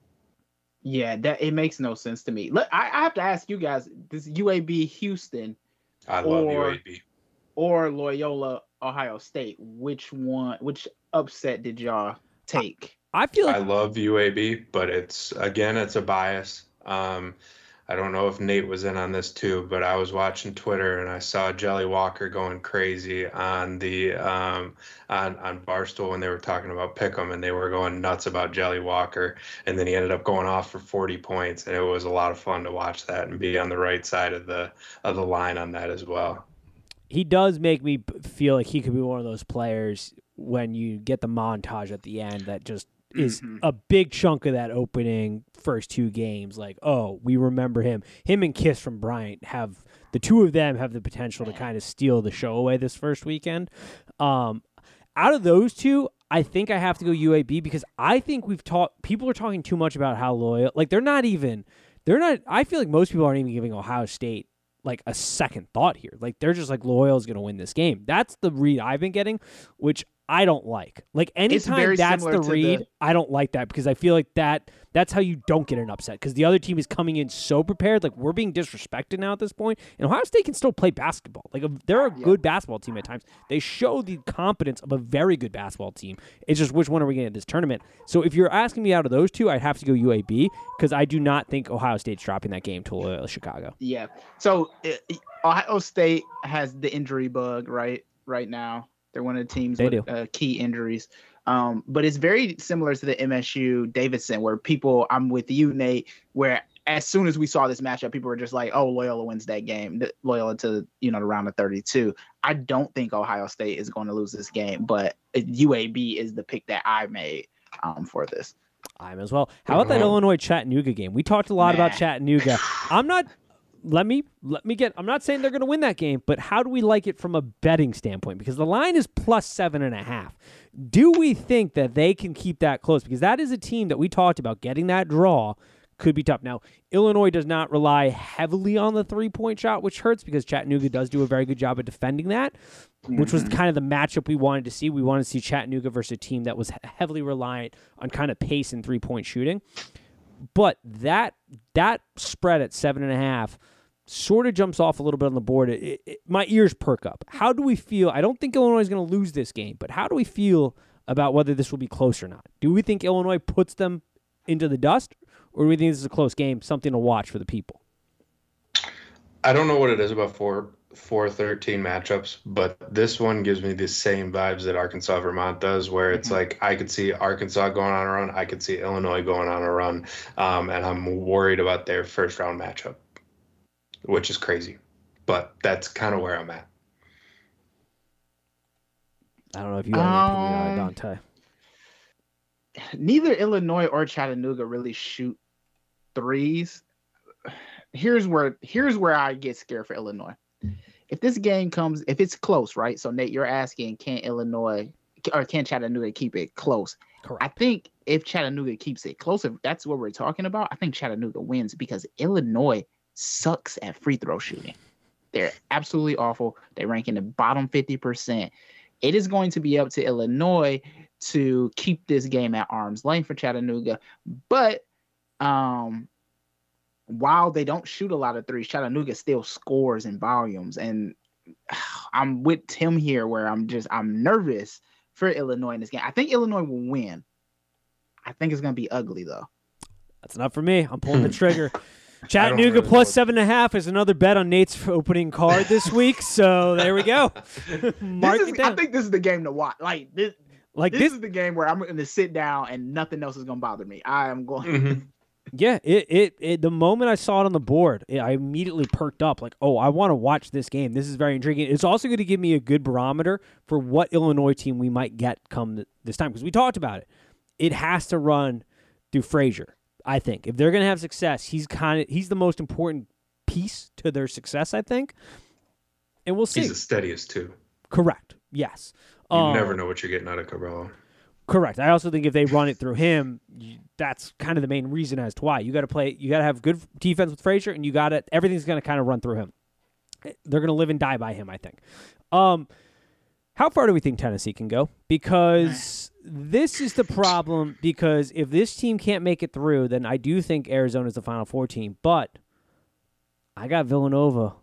S2: Yeah, that it makes no sense to me. Look, I, I have to ask you guys: This UAB Houston
S3: I love
S2: Or-
S3: UAB.
S2: or Loyola Ohio State? Which one? Which upset did y'all take?
S1: I feel like- I
S3: love UAB, but it's again, it's a bias. Um, I don't know if Nate was in on this too, but I was watching Twitter and I saw Jelly Walker going crazy on the um, on on Barstool when they were talking about Pick'em and they were going nuts about Jelly Walker, and then he ended up going off for 40 points, and it was a lot of fun to watch that and be on the right side of the of the line on that as well.
S1: he does make me feel like he could be one of those players when you get the montage at the end that just is
S2: Mhm.
S1: a big chunk of that opening first two games. Like, oh, we remember him. Him and Kiss from Bryant have the two of them have the potential to kind of steal the show away this first weekend. Um, out of those two, I think I have to go UAB because I think we've talked. People are talking too much about how Loyola. Like they're not even. They're not. I feel like most people aren't even giving Ohio State like a second thought here. Like they're just like Loyola's going to win this game. That's the read I've been getting, which I don't like. Like anytime that's the read,
S2: the-
S1: I don't like that because I feel like that that's how you don't get an upset because the other team is coming in so prepared. Like we're being disrespected now at this point, and Ohio State can still play basketball. Like they're a
S2: Yeah.
S1: good basketball team at times. They show the competence of a very good basketball team. It's just which one are we getting at this tournament? So if you're asking me out of those two, I'd have to go UAB because I do not think Ohio State's dropping that game to Loyola Chicago.
S2: Yeah. So uh, Ohio State has the injury bug right right now. They're one of the teams
S1: They
S2: with uh, key injuries. Um, but it's very similar to the MSU Davidson, where people, I'm with you, Nate, where as soon as we saw this matchup, people were just like, "Oh, Loyola wins that game." Loyola to you know the round of 32. I don't think Ohio State is going to lose this game, but UAB is the pick that I made um, for this.
S1: I'm as well. How about that Illinois Chattanooga game? We talked a lot nah. about Chattanooga. I'm not. Let me let me get. I'm not saying they're going to win that game, but how do we like it from a betting standpoint? Because the line is plus seven and a half. Do we think that they can keep that close? Because that is a team that we talked about getting that draw could be tough. Now, Illinois does not rely heavily on the three point shot, which hurts because Chattanooga does do a very good job of defending that, which was mm-hmm. kind of the matchup we wanted to see. We wanted to see Chattanooga versus a team that was heavily reliant on kind of pace and three point shooting. But that that spread at seven and a half sort of jumps off a little bit on the board. It, it, my ears perk up. How do we feel? I don't think Illinois is going to lose this game, but how do we feel about whether this will be close or not? Do we think Illinois puts them into the dust, or do we think this is a close game, something to watch for the people?
S3: I don't know what it is about four four thirteen matchups, but this one gives me the same vibes that Arkansas Vermont does, where it's mm-hmm. like I could see Arkansas going on a run, I could see Illinois going on a run, um, and I'm worried about their first round matchup, which is crazy, but that's kind of where I'm at.
S1: I don't know if you have um, an opinion on Dante.
S2: Neither Illinois or Chattanooga really shoot threes. Here's where here's where I get scared for Illinois. If this game comes, if it's close, right? So Nate, you're asking, can Illinois or can Chattanooga keep it close? Correct. I think if Chattanooga keeps it close, if that's what we're talking about, I think Chattanooga wins because Illinois sucks at free throw shooting. They're absolutely awful. They rank in the bottom 50%. It is going to be up to Illinois to keep this game at arm's length for Chattanooga. But um, while they don't shoot a lot of threes, Chattanooga still scores in volumes. And I'm with Tim here where I'm just I'm nervous for Illinois in this game. I think Illinois will win. I think it's gonna be ugly though.
S1: That's enough for me. I'm pulling the trigger. Chattanooga really plus seven and a half is another bet on Nate's opening card this week. So there we go.
S2: Mark is, it down. I think this is the game to watch. Like this, like this, this, is the game where I'm going to sit down and nothing else is going to bother me. I am going. Mm-hmm.
S1: Yeah, it, it, it the moment I saw it on the board, it, I immediately perked up like, "Oh, I want to watch this game. This is very intriguing." It's also going to give me a good barometer for what Illinois team we might get come this time because we talked about it. It has to run through Frazier. I think if they're going to have success, he's kind of he's the most important piece to their success. I think, and we'll see.
S3: He's the steadiest too.
S1: Correct. Yes.
S3: You um, never know what you're getting out of Curbelo.
S1: Correct. I also think if they run it through him, that's kind of the main reason as to why you got to play. You got to have good defense with Frazier, and you got to everything's going to kind of run through him. They're going to live and die by him. I think. Um, how far do we think Tennessee can go? Because this is the problem. Because if this team can't make it through, then I do think Arizona is the Final Four team. But I got Villanova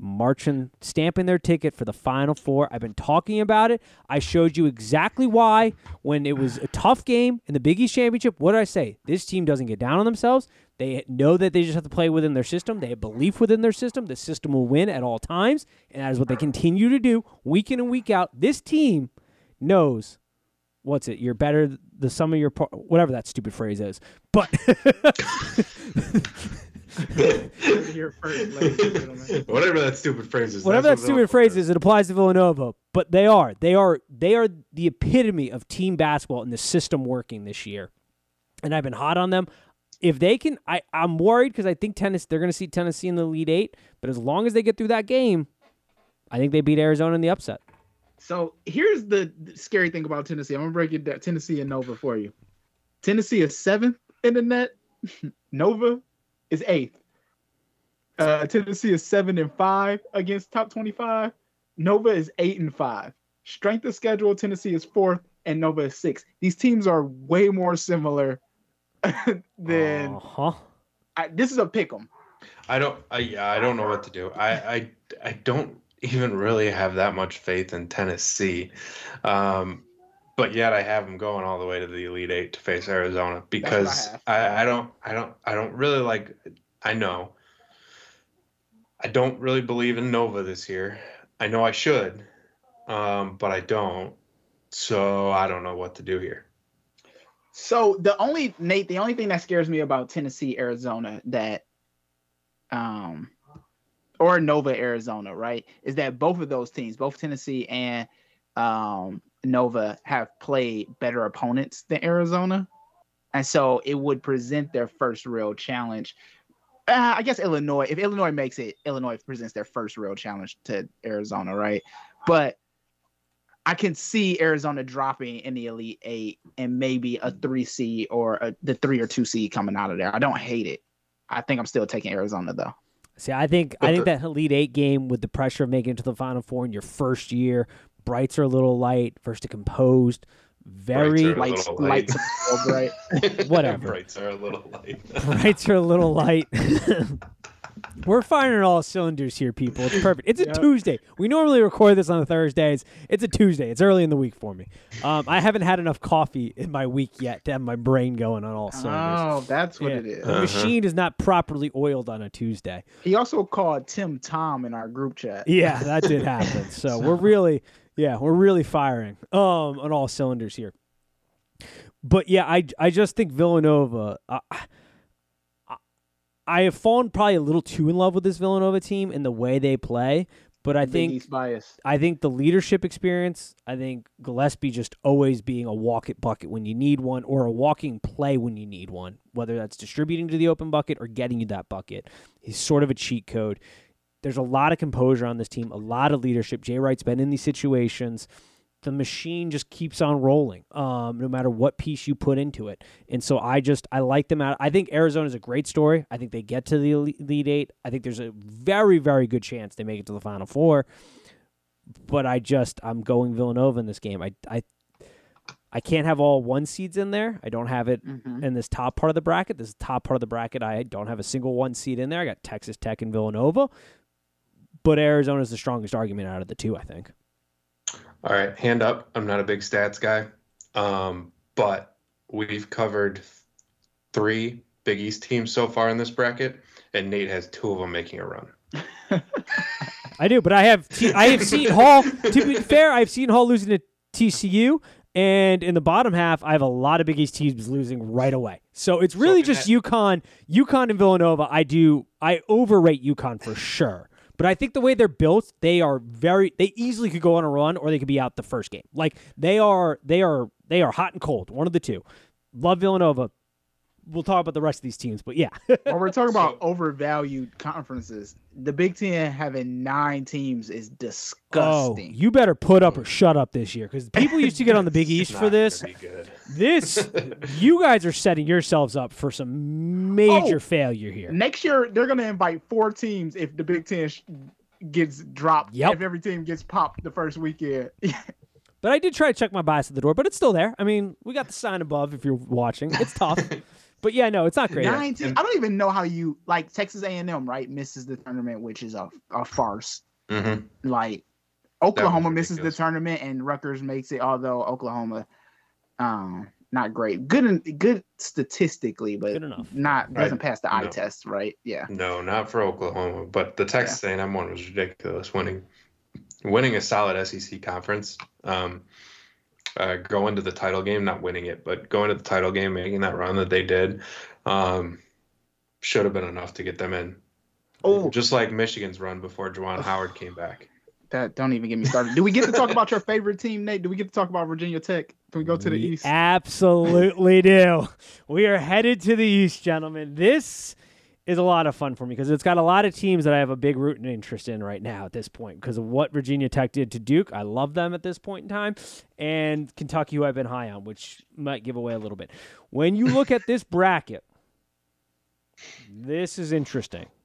S1: marching, stamping their ticket for the Final Four. I've been talking about it. I showed you exactly why when it was a tough game in the Big East Championship. What did I say? This team doesn't get down on themselves. They know that they just have to play within their system. They have belief within their system. The system will win at all times, and that is what they continue to do week in and week out. This team knows what's it? You're better the sum of your part, whatever that stupid phrase is. But
S3: Whatever that stupid phrase is.
S1: Whatever that stupid phrase is, it applies to Villanova. But they are, they are, they are the epitome of team basketball and the system working this year. And I've been hot on them. If they can, I, I'm worried because I think Tennessee, they're going to see Tennessee in the Elite Eight. But as long as they get through that game, I think they beat Arizona in the upset.
S2: So here's the scary thing about Tennessee. I'm gonna break it down. Tennessee and Nova for you. Tennessee is seventh in the net. Nova is eighth. Uh, Tennessee is seven and five against top 25. Nova is eight and five. Strength of schedule, Tennessee is fourth, and Nova is sixth. These teams are way more similar than. Uh-huh. I, this is a pick 'em.
S3: I don't. I yeah. I don't know what to do. I I I don't even really have that much faith in Tennessee. Um, but yet I have them going all the way to the Elite Eight to face Arizona because I, I, I, don't I don't I don't really like I know I don't really believe in Nova this year. I know I should, um, but I don't. So I don't know what to do here.
S2: So the only Nate, the only thing that scares me about Tennessee, Arizona, that um or Nova, Arizona, right, is that both of those teams, both Tennessee and um Nova, have played better opponents than Arizona, and so it would present their first real challenge. Uh, I guess Illinois, if Illinois makes it, Illinois presents their first real challenge to Arizona, right? But I can see Arizona dropping in the Elite Eight and maybe a three seed or a, the three or two seed coming out of there. I don't hate it. I think I'm still taking Arizona though.
S1: See, I think I think that Elite Eight game with the pressure of making it to the Final Four in your first year, brights are a little light versus composed. Very
S3: brights are a light.
S2: lights, right?
S1: Whatever.
S3: brights are a little light.
S1: brights are a little light. We're firing all cylinders here, people. It's perfect. It's a
S2: Yep.
S1: Tuesday. We normally record this on Thursdays. It's a Tuesday. It's early in the week for me. Um, I haven't had enough coffee in my week yet to have my brain going on all cylinders.
S2: oh, that's what
S1: Yeah.
S2: it is.
S1: The
S3: Uh-huh.
S1: machine is not properly oiled on a Tuesday.
S2: He also called Tim Tom in our group chat.
S1: Yeah, that did happen. So we're really, yeah, we're really firing um on all cylinders here. But yeah, I I just think Villanova. Uh, I, have fallen probably a little too in love with this Villanova team and the way they play. But I think. I think the leadership experience, I think Gillespie just always being a walk it bucket when you need one or a walking play when you need one, whether that's distributing to the open bucket or getting you that bucket. He's sort of a cheat code. There's a lot of composure on this team, a lot of leadership. Jay Wright's been in these situations. The machine just keeps on rolling, um, no matter what piece you put into it. And so I just I like them out. I think arizona is a great story. I think they get to the Elite Elite Eight. I think there's a very very good chance they make it to the Final Four but I just I'm going Villanova in this game. I I I can't have all one seeds in there. I don't have it
S2: Mhm.
S1: in this top part of the bracket. This top part of the bracket, I don't have a single one seed in there. I got Texas Tech and Villanova, but Arizona is the strongest argument out of the two. I think.
S3: All right, hand up. I'm not a big stats guy, um, but we've covered three Big East teams so far in this bracket, and Nate has two of them making a run.
S1: I do, but I have T- I have Seton Hall. To be fair, I've Seton Hall losing to TCU, and in the bottom half, I have a lot of Big East teams losing right away. So it's really
S3: So
S1: just
S3: that-
S1: UConn, UConn and Villanova. I do I overrate UConn for sure, but I think the way they're built, they are very they easily could go on a run or they could be out the first game. Like they are they are they are hot and cold, one of the two. Love Villanova. We'll talk about the rest of these teams, but yeah.
S2: when we're talking about overvalued conferences, the Big Ten having nine teams is
S1: Oh,
S2: disgusting.
S1: you better put up or hmm. shut up this year because people used to get on the Big East for this.
S3: gonna be good.
S1: This, you guys are setting yourselves up for some major
S2: Oh.
S1: failure here.
S2: Next year, they're going to invite four teams if the Big Ten sh- gets dropped.
S1: Yep.
S2: If every team gets popped the first weekend.
S1: But I did try to check my bias at the door, but it's still there. I mean, we got the sign above if you're watching. It's tough. But yeah, no, it's not great.
S2: Nine teams. I don't even know how you like Texas A&M, right? Misses the tournament, which is a, a farce.
S3: Mhm.
S2: Like Oklahoma misses the tournament and Rutgers makes it, although Oklahoma, um, not great. Good, in, good statistically, but
S1: Good enough.
S2: not doesn't pass the eye
S3: no.
S2: test, right? Yeah.
S3: No, not for Oklahoma, but the Texas A&M one was ridiculous. Winning, winning a solid SEC conference, um, uh, going to the title game, not winning it, but going to the title game, making that run that they did, um, should have been enough to get them in.
S2: Oh,
S3: Just like Michigan's run before Juwan Howard came back.
S2: that don't even get me started. Do we get to talk about your favorite team, Nate? Do we get to talk about Virginia Tech? Can we go to the
S1: We
S2: East?
S1: Absolutely do. We are headed to the East, gentlemen. This is a lot of fun for me because it's got a lot of teams that I have a big root and interest in right now at this point because of what Virginia Tech did to Duke. I love them at this point in time. And Kentucky, who I've been high on, which might give away a little bit. When you look at this bracket, this is interesting.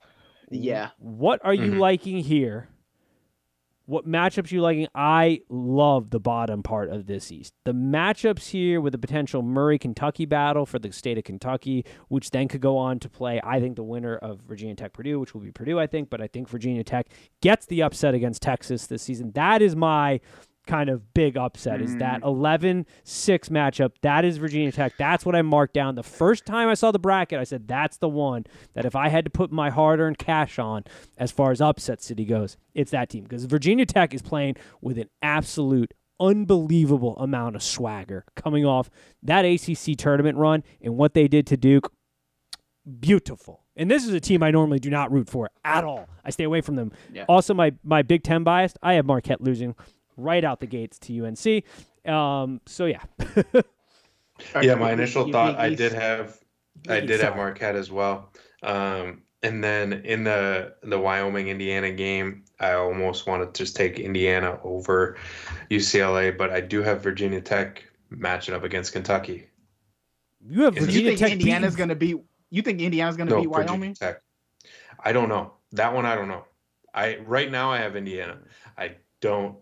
S2: Yeah.
S1: What are you
S3: Mhm.
S1: liking here? What matchups you liking? I love the bottom part of this East. The matchups here with the potential Murray Kentucky battle for the state of Kentucky, which then could go on to play. I think the winner of Virginia Tech Purdue, which will be Purdue, I think, but I think Virginia Tech gets the upset against Texas this season. That is my kind of big upset is that mm. 11-6 matchup. That is Virginia Tech. That's what I marked down. The first time I saw the bracket, I said that's the one that if I had to put my hard-earned cash on as far as upset city goes, it's that team because Virginia Tech is playing with an absolute unbelievable amount of swagger coming off that ACC tournament run and what they did to Duke. Beautiful. And this is a team I normally do not root for at all. I stay away from them.
S2: Yeah.
S1: Also, my, my Big Ten biased, I have Marquette losing right out the gates to UNC. Um, so, yeah.
S3: Yeah, my initial
S2: You
S3: thought
S2: think
S3: I did have I
S1: He's
S3: did have. Marquette as well. Um, and then in the the Wyoming Indiana game, I almost wanted to just take Indiana over UCLA, but I do have Virginia Tech matching up against Kentucky.
S1: You have
S3: Is it-
S2: You think
S1: Tech
S2: Indiana's gonna be You think Indiana's gonna
S3: No,
S2: beat
S3: Virginia
S2: Wyoming?
S3: Tech. I don't know. That one I don't know. I right now I have Indiana. I don't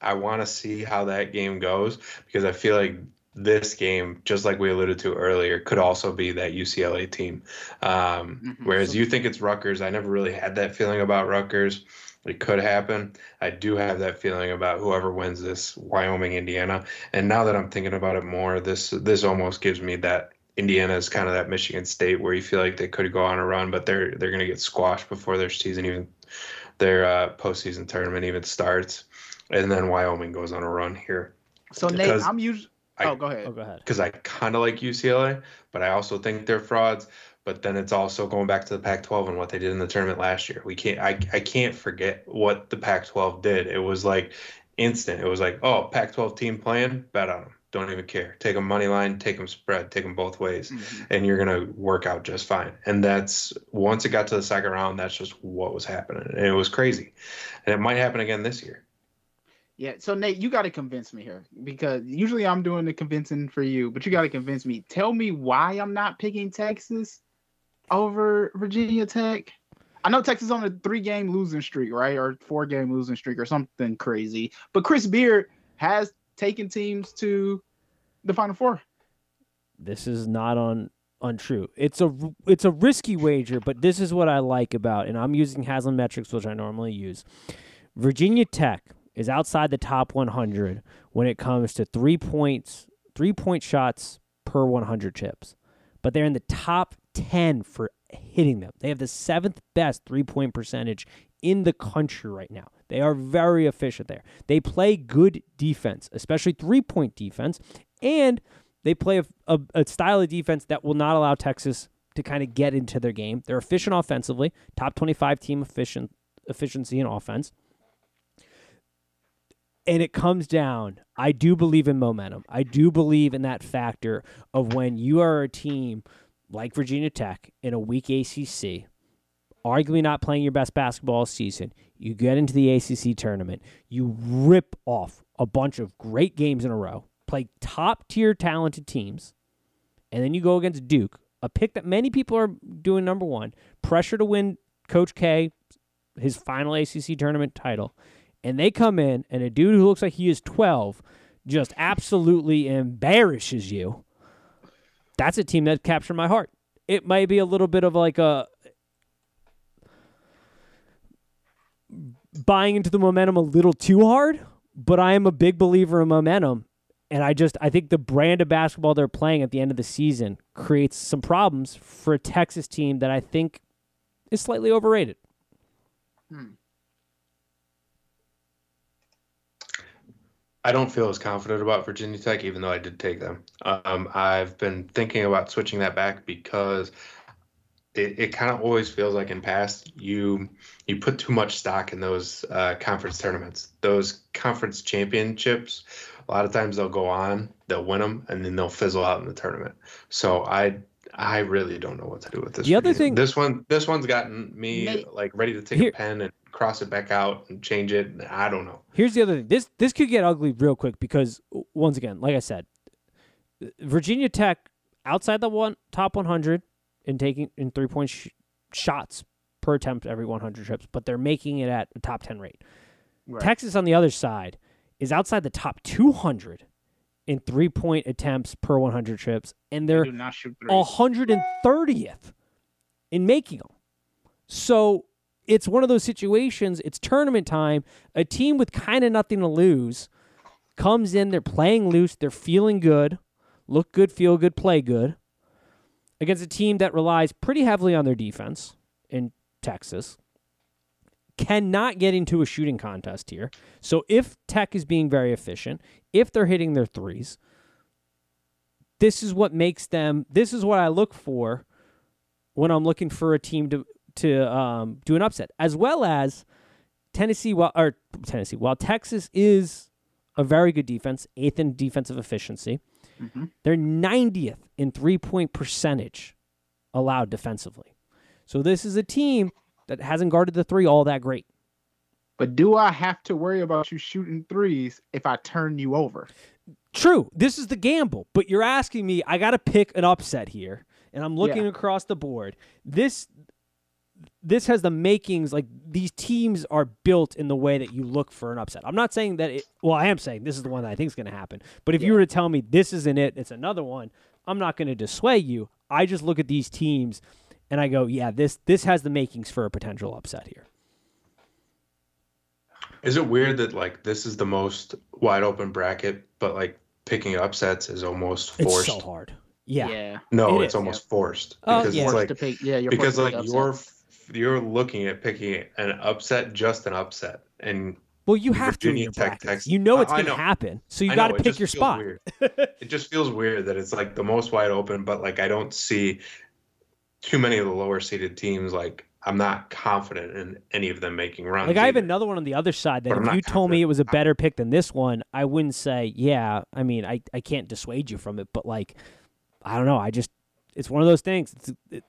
S3: I want to see how that game goes because I feel like this game, just like we alluded to earlier, could also be that UCLA team. Um,
S2: Mhm.
S3: Whereas you think it's Rutgers, I never really had that feeling about Rutgers. It could happen. I do have that feeling about whoever wins this Wyoming Indiana. And now that I'm thinking about it more, this this almost gives me that Indiana is kind of that Michigan State where you feel like they could go on a run, but they're they're going to get squashed before their season even their uh, postseason tournament even starts, and then Wyoming goes on a run here.
S2: So Nate, I'm usually. Oh, go ahead.
S1: Oh, go ahead.
S3: because I kind of like UCLA, but I also think they're frauds. But then it's also going back to the Pac-12 and what they did in the tournament last year. We can't, I, I can't forget what the Pac-12 did. It was like instant. It was like, oh, Pac-12 team playing, bet on them. Don't even care. Take them money line, take them spread, take them both ways,
S2: Mhm.
S3: and you're gonna work out just fine. And that's once it got to the second round, that's just what was happening, and it was crazy. And it might happen again this year.
S2: Yeah. So Nate, you got to convince me here because usually I'm doing the convincing for you, but you got to convince me. Tell me why I'm not picking Texas over Virginia Tech. I know Texas on a three-game losing streak, right, or four-game losing streak, or something crazy. But Chris Beard has taken teams to the Final Four.
S1: This is not on untrue. It's a it's a risky wager, but this is what I like about, and I'm using Haslametrics, which I normally use. Virginia Tech is outside the top 100 when it comes to three points, three point shots per 100 chips, but they're in the top 10 for hitting them. They have the seventh best three point percentage in the country right now. They are very efficient there. They play good defense, especially three point defense, and they play a, a, a style of defense that will not allow Texas to kind of get into their game. They're efficient offensively, top 25 team efficient efficiency in offense. And it comes down, I do believe in momentum. I do believe in that factor of when you are a team like Virginia Tech in a weak ACC, arguably not playing your best basketball season, you get into the ACC tournament, you rip off a bunch of great games in a row, play top tier talented teams, and then you go against Duke, a pick that many people are doing number one, pressure to win Coach K his final ACC tournament title, and they come in and a dude who looks like he is 12 just absolutely embarrasses you. That's a team that captured my heart. It might be a little bit of like a buying into the momentum a little too hard, but I am a big believer in momentum. And I just I think the brand of basketball they're playing at the end of the season creates some problems for a Texas team that I think is slightly overrated. Hmm.
S3: I don't feel as confident about Virginia Tech, even though I did take them. Um, I've been thinking about switching that back because it, it kind of always feels like in past you you put too much stock in those uh, conference tournaments, those conference championships. A lot of times they'll go on, they'll win them, and then they'll fizzle out in the tournament. So I I really don't know what to do with this.
S1: The other thing-
S3: this one this one's gotten me
S2: Nate-
S3: like ready to take
S1: Here-
S3: a pen and cross it back out and change it. I don't know.
S1: Here's the other thing. This this could get ugly real quick because once again, like I said, Virginia Tech outside the one top 100 in taking in three point sh- shots per attempt every 100 trips, but they're making it at a top 10 rate.
S2: Right.
S1: Texas on the other side is outside the top 200 in three point attempts per 100 trips, and
S2: They
S1: they're
S2: do not
S1: 130th in making them. So it's one of those situations. It's tournament time. A team with kind of nothing to lose comes in, they're playing loose, they're feeling good, look good, feel good, play good against a team that relies pretty heavily on their defense in Texas. Cannot get into a shooting contest here. So if Tech is being very efficient, if they're hitting their threes, this is what makes them this is what I look for when I'm looking for a team to to um, do an upset, as well as Tennessee. While or Tennessee, while Texas is a very good defense, eighth in defensive efficiency,
S2: Mm-hmm.
S1: they're 90th in three point percentage allowed defensively. So this is a team that hasn't guarded the three all that great.
S2: But do I have to worry about you shooting threes if I turn you over?
S1: True, this is the gamble, but you're asking me, I got to pick an upset here, and I'm looking
S2: Yeah.
S1: across the board. This this has the makings like these teams are built in the way that you look for an upset. I'm not saying that it well, I am saying this is the one that I think is going to happen. But if you were to tell me this isn't it, it's another one, I'm not going to dissuade you. I just look at these teams and I go, yeah, this this has the makings for a potential upset here.
S3: Is it weird that like this is the most wide open bracket, but like picking upsets is almost forced?
S1: It's so hard. Yeah.
S2: yeah.
S3: No,
S1: It
S3: it's
S1: is.
S3: almost forced
S1: Oh,
S3: because
S1: yeah.
S3: it's
S2: Forced
S3: like
S2: to pick, yeah, you're
S3: because like
S2: pick
S3: you're you're looking at picking an upset, just an upset, and
S1: Well, you have to in
S3: Virginia
S1: your
S3: Tech. Texas-
S1: You know it's going to happen. So you got to pick your spot.
S3: it just feels weird that it's like the most wide open, but like I don't see too many of the lower seeded teams. Like I'm not confident in any of them making runs.
S1: Like I have
S3: either.
S1: another one on the other side that
S3: But
S1: if you told me it was a better pick than this one, I wouldn't say, yeah, I mean, I, I can't dissuade you from it, but like I don't know, I just it's one of those things. It's it,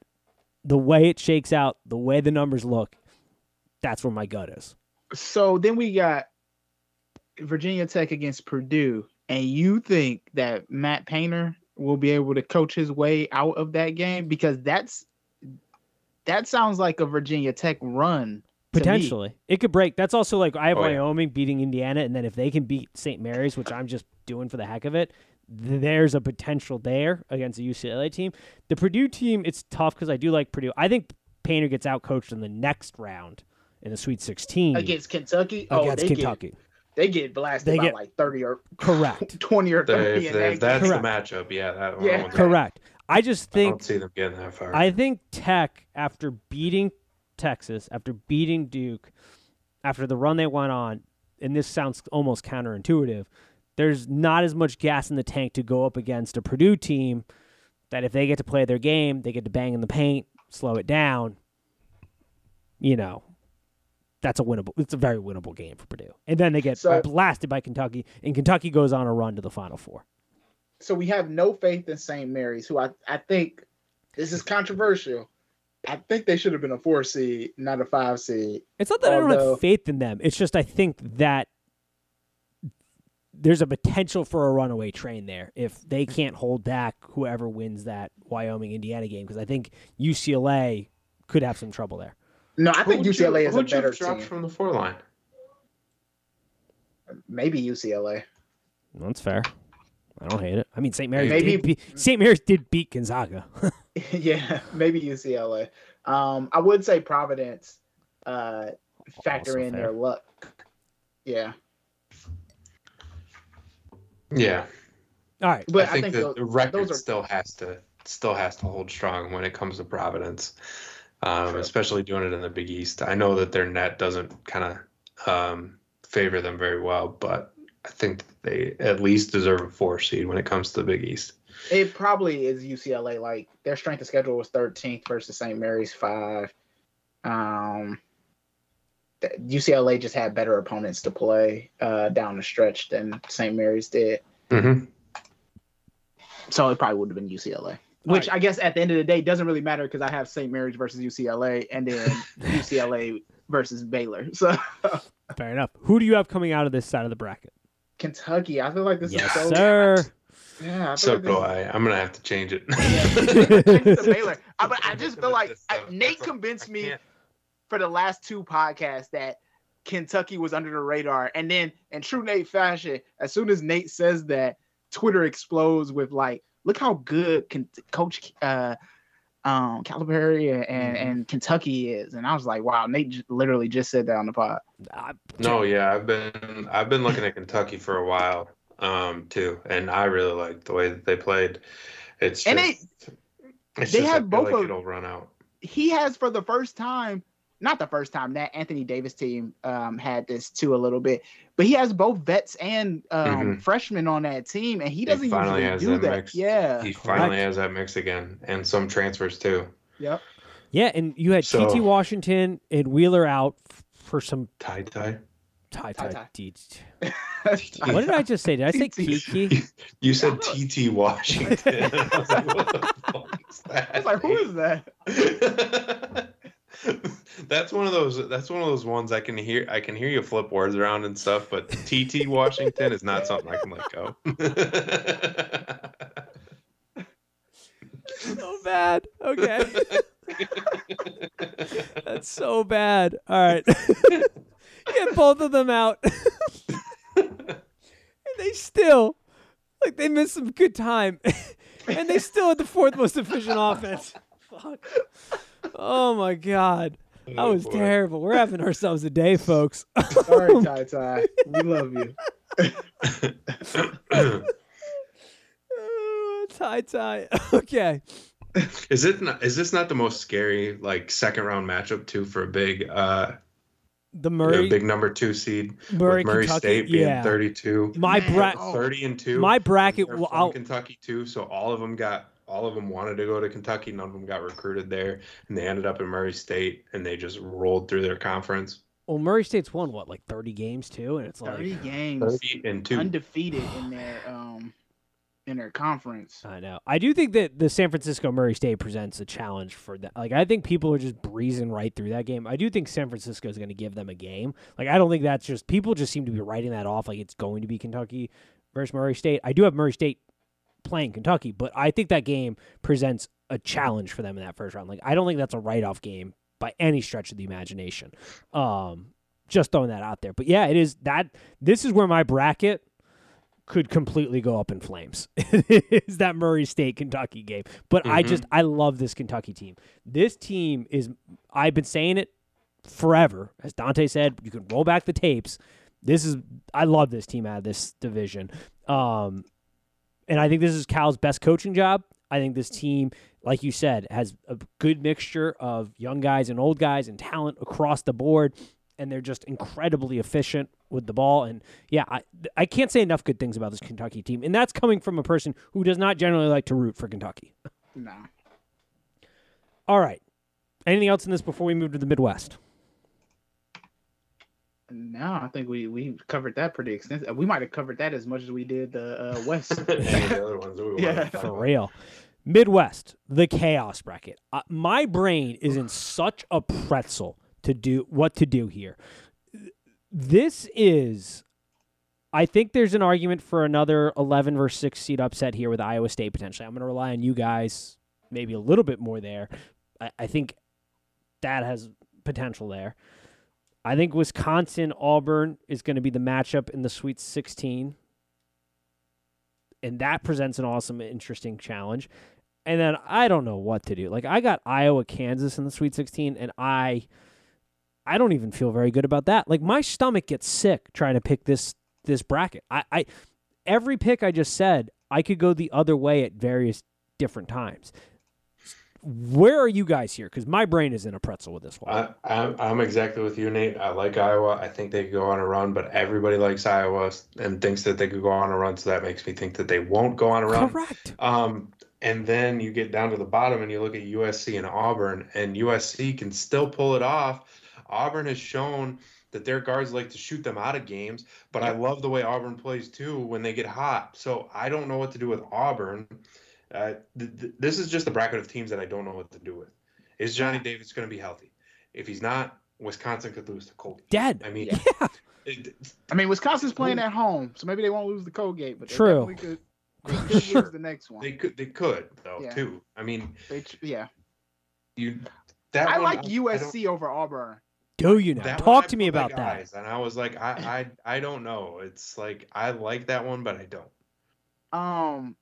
S1: the way it shakes out, the way the numbers look, that's where my gut is.
S2: So then we got Virginia Tech against Purdue, and you think that Matt Painter will be able to coach his way out of that game because that's that sounds like a Virginia Tech run.
S1: Potentially. It could break. That's also like I have
S3: Oh, yeah.
S1: Wyoming beating Indiana and then if they can beat St. Mary's, which I'm just doing for the heck of it, th- there's a potential there against the UCLA team. The Purdue team, it's tough because I do like Purdue. I think Painter gets out coached in the next round in the Sweet 16
S2: against Kentucky. oh,
S1: against
S2: they
S1: Kentucky.
S2: Get, they get blasted
S1: They
S2: by
S1: get-
S2: like thirty or
S1: Correct.
S2: twenty or thirty.
S3: if, if that's
S2: game.
S3: the
S1: Correct.
S3: matchup, yeah, that
S2: Yeah.
S3: one.
S1: Correct. I just think
S3: I
S1: think
S3: don't see them getting that far.
S1: I think Tech, after beating Texas, after beating Duke, after the run they went on, and this sounds almost counterintuitive, there's not as much gas in the tank to go up against a Purdue team that if they get to play their game, they get to bang in the paint, slow it down. You know, that's a winnable. It's a very winnable game for Purdue, and then they get
S2: So-
S1: blasted by Kentucky, and Kentucky goes on a run to the Final Four.
S2: so we have no faith in St. Mary's, who I, I think this is controversial. I think they should have been a four seed, not a five seed.
S1: It's not that I don't have faith in them. It's just I think that there's a potential for a runaway train there if they can't hold back whoever wins that Wyoming Indiana game because I think UCLA could have some trouble there.
S2: No, I
S3: Who
S2: think
S3: would you-
S2: UCLA is
S3: who
S2: a
S3: would you
S2: better
S3: drop
S2: team.
S3: from the four line.
S2: Maybe UCLA.
S1: That's fair. I don't hate it. I mean, St. Mary's
S2: Maybe-
S1: did beat, St. Mary's did beat Gonzaga.
S2: yeah, maybe UCLA. Um, I would say Providence. Uh, factor
S1: Also
S2: in
S1: fair.
S2: their luck. Yeah,
S3: Yeah,
S1: All right.
S2: but
S3: I think, the,
S2: those,
S3: the record
S2: are
S3: still has to still has to hold strong when it comes to Providence, um,
S2: True.
S3: especially doing it in the Big East. I know that their net doesn't kind of um, favor them very well, but I think they at least deserve a four seed when it comes to the Big East.
S2: It probably is UCLA. Like their strength of schedule was 13th versus St. Mary's five. Um, th- UCLA just had better opponents to play uh, down the stretch than St. Mary's did.
S3: Mm-hmm.
S2: So it probably would have been UCLA. Which
S1: right.
S2: I guess at the end of the day doesn't really matter because I have St. Mary's versus UCLA and then UCLA versus Baylor. So
S1: Fair enough. Who do you have coming out of this side of the bracket?
S2: Kentucky, I feel like this
S1: Yes,
S2: is so.
S1: sir.
S2: Yeah, I
S3: So
S2: like
S3: do I. I'm gonna have to change it.
S2: Change to Baylor. I, but I just feel like
S3: That's
S2: I,
S3: a-
S2: Nate
S3: that's a-
S2: convinced
S3: I
S2: me
S3: can't-
S2: for the last two podcasts that Kentucky was under the radar, and then in true Nate fashion, as soon as Nate says that, Twitter explodes with like, "Look how good Ken- Coach uh, um, Calipari and, and,
S3: Mm-hmm.
S2: and Kentucky is," and I was like, "Wow, Nate j- literally just said that on the pod."
S1: Uh,
S3: No, yeah, I've been I've been looking at Kentucky for a while. um, too, and I really like the way that they played. It's
S2: And
S3: just, it's
S2: they
S3: just,
S2: have
S3: feel
S2: both
S3: like
S2: of-
S3: it'll run out.
S2: he has for the first time, not the first time that Anthony Davis team um, had this too a little bit, but he has both vets and um,
S3: Mhm.
S2: freshmen on that team, and he
S3: He
S2: doesn't
S3: finally
S2: usually
S3: has
S2: do
S3: that
S2: that.
S3: mix.
S2: Yeah.
S3: He finally
S1: Correct.
S3: has that mix again, and some transfers too.
S2: Yep.
S1: Yeah, and you had
S3: So-
S1: TT Washington and Wheeler out f- for some
S3: Tie tie.
S1: tie
S2: Tie-tie.
S1: tie. T- What did I just say? Did I say
S2: TT.
S1: Kiki?
S3: You said
S2: Yeah.
S3: TT Washington. I was like, what the fuck is that?
S2: I was like, who is that?
S3: That's one of those. That's one of those ones I can hear. I can hear you flip words around and stuff, but TT Washington is not something I can let go.
S1: so bad. Okay. That's so bad. All right. Get both of them out. and they still, like, they missed some good time. and they still had the fourth most efficient offense. Fuck. Oh, my God. That
S3: Oh,
S1: was
S3: boy.
S1: terrible. We're having ourselves a day, folks.
S2: Sorry, Ty Ty. We love you.
S1: tie tie. Okay.
S3: is it? Not, is this not the most scary like second round matchup too for a big uh
S1: The
S3: a
S1: Murray,
S3: big number two seed
S1: Murray,
S3: with Murray
S1: Kentucky.
S3: State being
S1: yeah.
S3: 32.
S1: My
S2: Man,
S1: bra-
S2: oh.
S3: 30 and 2.
S1: my bracket. Well,
S3: from Kentucky too, so all of them got all of them wanted to go to Kentucky. None of them got recruited there, and they ended up in Murray State, and they just rolled through their conference.
S1: well, Murray State's won what, like thirty games too, and it's like
S2: 30 games
S3: 30 and two.
S2: undefeated in their um in their conference.
S1: I know. I do think that the San Francisco Murray State presents a challenge for that. Like, I think people are just breezing right through that game. I do think San Francisco is going to give them a game. Like, I don't think that's just people just seem to be writing that off like it's going to be Kentucky versus Murray State. I do have Murray State playing Kentucky, but I think that game presents a challenge for them in that first round. Like, I don't think that's a write off game by any stretch of the imagination. Um, just throwing that out there. But yeah, it is that. This is where my bracket could completely go up in flames. is that Murray State Kentucky game. But I just I love this Kentucky team. This team is I've been saying it forever. As Dante said, you can roll back the tapes. This is I love this team out of this division. Um and I think this is Cal's best coaching job. I think this team, like you said, has a good mixture of young guys and old guys and talent across the board and they're just incredibly efficient with the ball. And yeah, I I can't say enough good things about this Kentucky team, and that's coming from a person who does not generally like to root for Kentucky.
S2: No.
S1: All right, anything else in this before we move to the Midwest?
S2: No, I think we we covered that pretty extensive. We might have covered that as much as we did the uh, West.
S3: The other ones we
S2: Yeah.
S1: For real. Midwest, the chaos bracket. Uh, my brain is in such a pretzel to do what to do here. This is, I think there's an argument for another 11 versus 6 seed upset here with Iowa State potentially. I'm going to rely on you guys maybe a little bit more there. I, I think that has potential there. I think Wisconsin Auburn is going to be the matchup in the Sweet 16 and that presents an awesome, interesting challenge. And then I don't know what to do. Like I got Iowa, Kansas in the Sweet 16, and I, I don't even feel very good about that. Like my stomach gets sick trying to pick this this bracket. I, I every pick I just said, I could go the other way at various different times. Where are you guys here? Because my brain is in a pretzel with this one.
S3: I, I'm, I'm exactly with you, Nate. I like Iowa. I think they could go on a run, but everybody likes Iowa and thinks that they could go on a run. So that makes me think that they won't go on a run.
S1: Correct.
S3: Um, and then you get down to the bottom and you look at USC and Auburn, and USC can still pull it off. Auburn has shown that their guards like to shoot them out of games, but I love the way Auburn plays too when they get hot. So I don't know what to do with Auburn. Uh, th- th- this is just a bracket of teams that I don't know what to do with. Is Johnny Davis going to be healthy? If he's not, Wisconsin could lose to Colgate.
S1: Dead.
S3: I mean,
S1: Yeah.
S3: it,
S2: I mean, Wisconsin's playing at home, so maybe they won't lose the Colgate, but they
S1: True.
S2: definitely could, they could
S1: Sure.
S2: lose the next one.
S3: they could they could though
S2: Yeah.
S3: too. I mean,
S2: They yeah,
S3: you that
S2: I
S3: one,
S2: like
S3: I don't-
S2: USC over Auburn.
S1: Do you now?
S3: That
S1: Talk to me about that.
S3: eyes, And I was like, I, I, I don't know. It's like I like that one, but I don't.
S2: Um,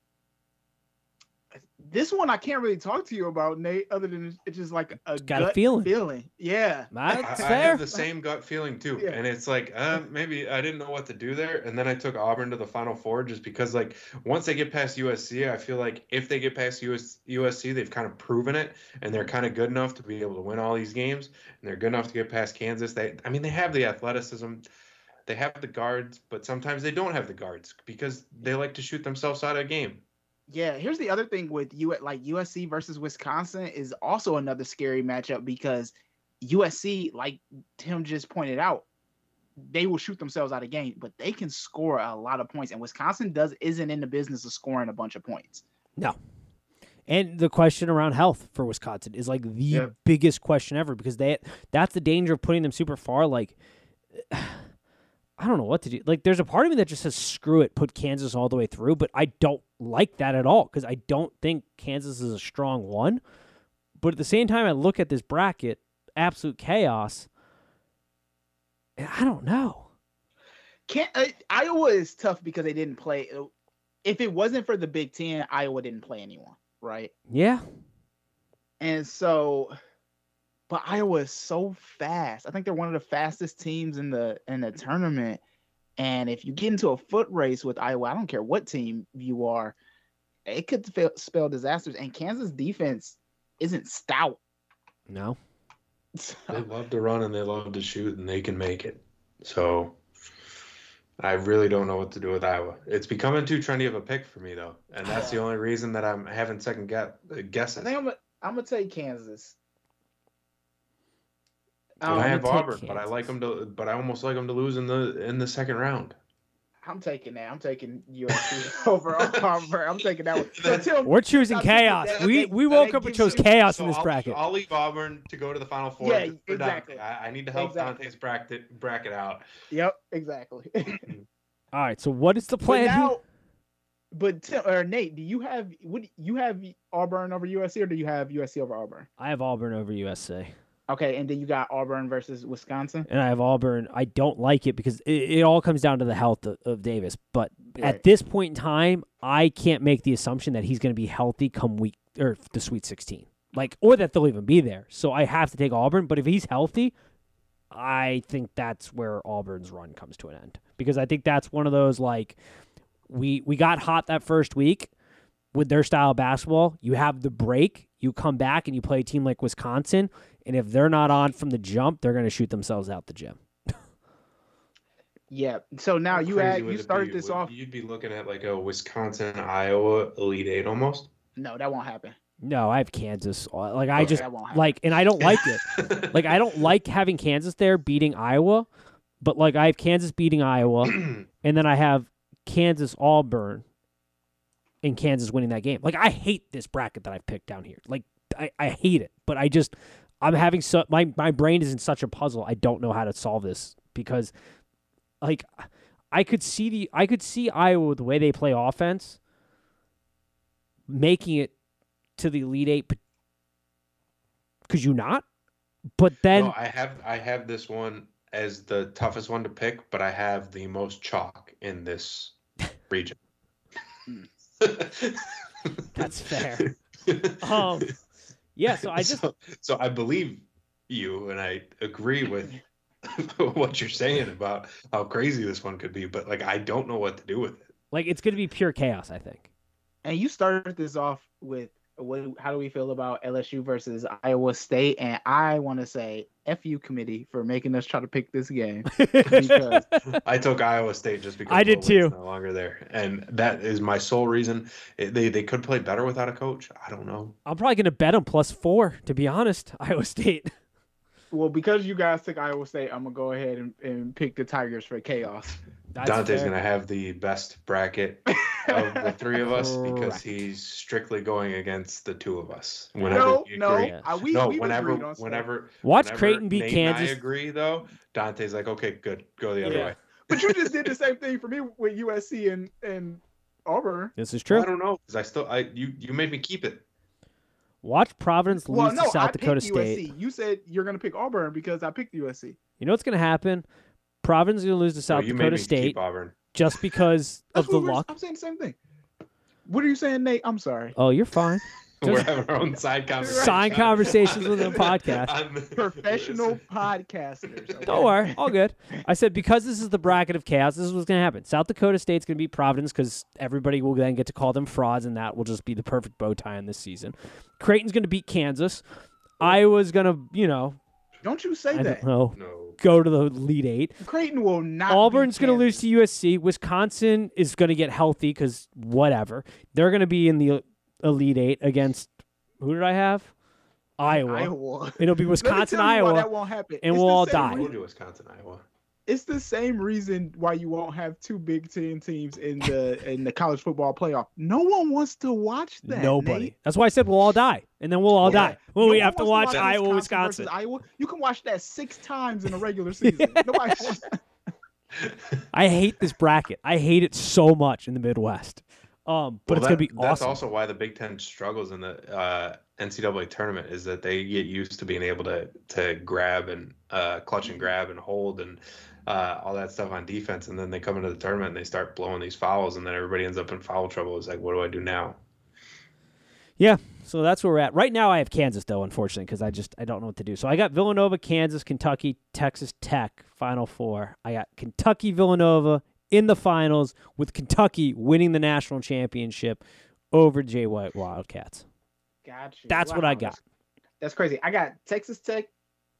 S2: this one I can't really talk to you about, Nate, other than it's just like a
S1: got a
S2: gut
S1: feeling.
S2: Feeling, yeah.
S1: That's
S3: I, I have the same gut feeling too,
S2: Yeah.
S3: and it's like uh, maybe I didn't know what to do there, and then I took Auburn to the Final Four just because like once they get past USC, I feel like if they get past US, USC, they've kind of proven it, and they're kind of good enough to be able to win all these games, and they're good enough to get past Kansas. They, I mean, they have the athleticism, they have the guards, but sometimes they don't have the guards because they like to shoot themselves out of a game.
S2: Yeah, here's the other thing with you at like USC versus Wisconsin is also another scary matchup because USC, like Tim just pointed out, they will shoot themselves out of game, but they can score a lot of points. And Wisconsin does isn't in the business of scoring a bunch of points.
S1: No. And the question around health for Wisconsin is like the
S2: Yeah.
S1: biggest question ever because they that's the danger of putting them super far. Like I don't know what to do. Like there's a part of me that just says screw it, put Kansas all the way through, but I don't like that at all because I don't think Kansas is a strong one. But at the same time, I look at this bracket, absolute chaos. And I don't know.
S2: Can't uh, Iowa is tough because they didn't play. If it wasn't for the Big Ten, Iowa didn't play anyone, right?
S1: Yeah,
S2: And so, but Iowa is so fast. I think they're one of the fastest teams in the in the tournament. And if you get into a foot race with Iowa, I don't care what team you are, it could fail, spell disasters. And Kansas defense isn't stout.
S1: no.
S3: They love to run and they love to shoot and they can make it. So I really don't know what to do with Iowa. It's becoming too trendy of a pick for me though, and that's the only reason that I'm having second guess
S2: I think I'm gonna, I'm gonna take Kansas.
S3: And
S2: Um,
S3: I have
S1: gonna
S3: Auburn, but I like them to, but I almost like them to lose in the in the second round.
S2: I'm taking that. I'm taking USC over Auburn. I'm taking that one. So, Tim,
S1: We're choosing chaos.
S2: that-
S1: we we
S2: that
S1: woke up and chose
S2: you-
S1: chaos
S3: So
S1: in this
S3: I'll,
S1: bracket.
S3: I'll leave Auburn to go to the final four.
S2: Yeah, exactly.
S3: I, I need to help
S2: Exactly.
S3: Dante's bracket bracket out.
S2: Yep, exactly.
S1: All right, so what is the plan? here?
S2: now, but Tim, or Nate, do you have would you have Auburn over USC or do you have USC over Auburn?
S1: I have Auburn over USC,
S2: Okay, and then you got Auburn versus Wisconsin.
S1: and I have Auburn. I don't like it because it, it all comes down to the health of, of Davis. But
S2: Right.
S1: at this point in time, I can't make the assumption that he's going to be healthy come week or the Sweet 16, like or that they'll even be there. So I have to take Auburn. But if he's healthy, I think that's where Auburn's run comes to an end because I think that's one of those like we we got hot that first week with their style of basketball. You have the break, you come back and you play a team like Wisconsin, and if they're not on from the jump, they're going to shoot themselves out the gym.
S2: Yeah. So now
S3: How
S2: you
S3: crazy
S2: had you
S3: it
S2: started
S3: be?
S2: this
S3: Would-
S2: off.
S3: You'd be looking at like a Wisconsin Iowa Elite Eight almost.
S2: No, that won't happen.
S1: No, I have Kansas. Uh, like I
S3: Okay.
S1: just
S2: that won't happen.
S1: like, and I don't like it. like I don't like having Kansas there beating Iowa, but like I have Kansas beating Iowa, and then I have Kansas Auburn, and Kansas winning that game. Like I hate this bracket that I've picked down here. Like I, I hate it, but I just I'm having so my my brain is in such a puzzle. I don't know how to solve this because, like, I could see the I could see Iowa the way they play offense, making it to the Elite Eight. Could you not? But then
S3: no, I have I have this one as the toughest one to pick, but I have the most chalk in this region.
S1: That's fair. Um, yeah, so I just
S3: so, so I believe you and I agree with what you're saying about how crazy this one could be, but like I don't know what to do with it.
S1: like it's gonna be pure chaos. I think.
S2: And you started this off with what? How do we feel about LSU versus Iowa State? And I want to say F you committee for making us try to pick this game because
S3: I took Iowa State just because
S1: I did too.
S3: No longer there, and that is my sole reason. It- they they could play better without a coach. I don't know.
S1: I'm probably gonna bet them plus four. To be honest, Iowa State.
S2: well, because you guys took Iowa State, I'm gonna go ahead and, and pick the Tigers for chaos.
S1: That's
S3: Dante's
S1: fair.
S3: gonna have the best bracket of the three of us because
S1: Correct.
S3: he's strictly going against the two of us.
S2: no, uh,
S3: we
S2: no,
S3: agree-
S1: Yes.
S2: I, we,
S3: no,
S2: we've
S3: whenever,
S2: agreed on stuff.
S3: whenever,
S1: Watch
S3: whenever
S1: Creighton beat
S3: Nate
S1: Kansas.
S3: I agree though. Dante's like, okay, good, go the other
S2: Yeah.
S3: way.
S2: But you just did the same thing for me with USC and and Auburn.
S1: This is true.
S3: I don't know because I still, I you you made me keep it.
S1: Watch Providence lose
S2: Well, no,
S1: to South
S2: I
S1: Dakota
S2: picked
S1: State.
S2: USC. You said you're gonna pick Auburn because I picked USC.
S1: You know what's gonna happen? Providence is gonna lose to
S3: So
S1: South
S3: you made
S1: Dakota
S3: me
S1: State
S3: keep Auburn.
S1: Just because of the luck.
S2: I'm saying the same thing. What are you saying, Nate? I'm sorry.
S1: Oh, you're fine.
S3: We're having our own side conversation.
S1: Side conversations with the podcast.
S3: I'm-
S2: Professional podcasters. okay?
S1: Don't worry, all good. I said because this is the bracket of chaos, this is what's going to happen. South Dakota State's going to be Providence because everybody will then get to call them frauds, and that will just be the perfect bow tie in this season. Creighton's going to beat Kansas. Iowa's going to, you know,
S2: Don't you say
S1: I
S2: that.
S1: don't
S3: No.
S1: go to the lead eight.
S2: Creighton will not.
S1: Auburn's going to lose to USC. Wisconsin is going to get healthy because whatever. They're going to be in the elite eight against who did I have? Iowa.
S2: Iowa.
S1: It'll be Wisconsin,
S2: tell you why
S1: Iowa.
S2: That won't happen.
S1: and
S2: It's
S1: we'll all die.
S3: I
S2: reason-
S3: would do Wisconsin, Iowa.
S2: It's the same reason why you won't have two Big Ten teams in the in the college football playoff. No one wants to watch that.
S1: Nobody.
S2: Nate.
S1: That's why I said we'll all die, and then we'll all
S2: Yeah.
S1: die. Well,
S2: No
S1: we
S2: one
S1: have to
S2: wants
S1: watch Iowa,
S2: versus
S1: Wisconsin.
S2: Iowa. You can watch that six times in a regular season. Nobody wants.
S1: I hate this bracket. I hate it so much in the Midwest. Um, but
S3: Well,
S1: it's gonna
S3: that-
S1: be
S3: That's also why the Big Ten struggles in the uh, NCAA tournament is that they get used to being able to to grab and uh, clutch and grab and hold and uh, all that stuff on defense, and then they come into the tournament and they start blowing these fouls, and then everybody ends up in foul trouble. It's like, what do I do now?
S1: Yeah, so that's where we're at right now. I have Kansas though, unfortunately, because I just I don't know what to do. So I got Villanova, Kansas, Kentucky, Texas Tech, Final Four. I got Kentucky, Villanova in the finals with Kentucky winning the national championship over Jay White Wildcats.
S2: Gotcha.
S1: That's what I got.
S2: That's, that's crazy. I got Texas Tech,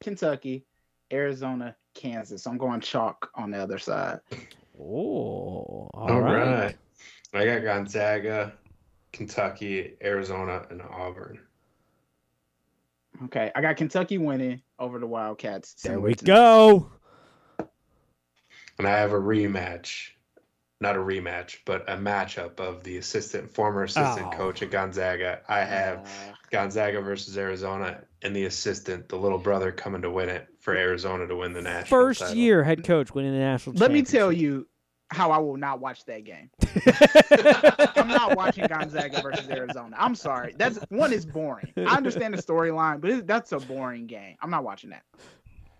S2: Kentucky, Arizona, Kansas. I'm going chalk on the other side.
S1: Oh, all
S3: All
S1: right.
S3: right. I got Gonzaga, Kentucky, Arizona, and Auburn.
S2: Okay, I got Kentucky winning over the Wildcats.
S1: There we go.
S3: And I have a rematch, not a rematch, but a matchup of the assistant, former assistant
S1: Oh.
S3: coach at Gonzaga. I have
S2: Uh,
S3: Gonzaga versus Arizona, and the assistant, the little brother, coming to win it for Arizona to win the national.
S1: First
S3: title.
S1: year head coach winning the national.
S2: let me tell you how I will not watch that game. I'm not watching Gonzaga versus Arizona. I'm sorry. That's one is boring. I understand the storyline, but it, that's a boring game. I'm not watching that.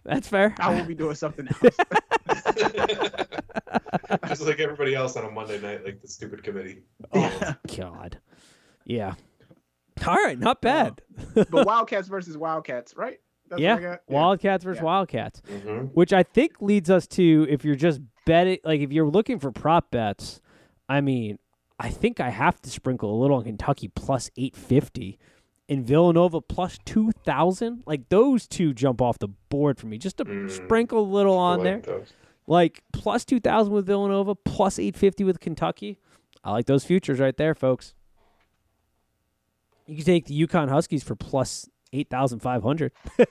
S1: That's fair.
S2: I will be doing something else.
S3: Just like everybody else on a Monday night, like the stupid committee.
S1: Oh God. Yeah. All right, not bad.
S2: but Wildcats versus Wildcats, right? That's
S1: yeah.
S2: what
S1: Wildcats versus
S2: Yeah.
S1: Wildcats,
S3: hmm
S1: which I think leads us to if you're just betting, like if you're looking for prop bets, I mean, I think I have to sprinkle a little on Kentucky plus eight fifty. And Villanova plus two thousand, like those two jump off the board for me. Just to
S3: Mm.
S1: sprinkle a little on there, like plus two thousand with Villanova, plus eight fifty with Kentucky. I like those futures right there, folks. You can take the UConn Huskies for plus eight thousand five hundred.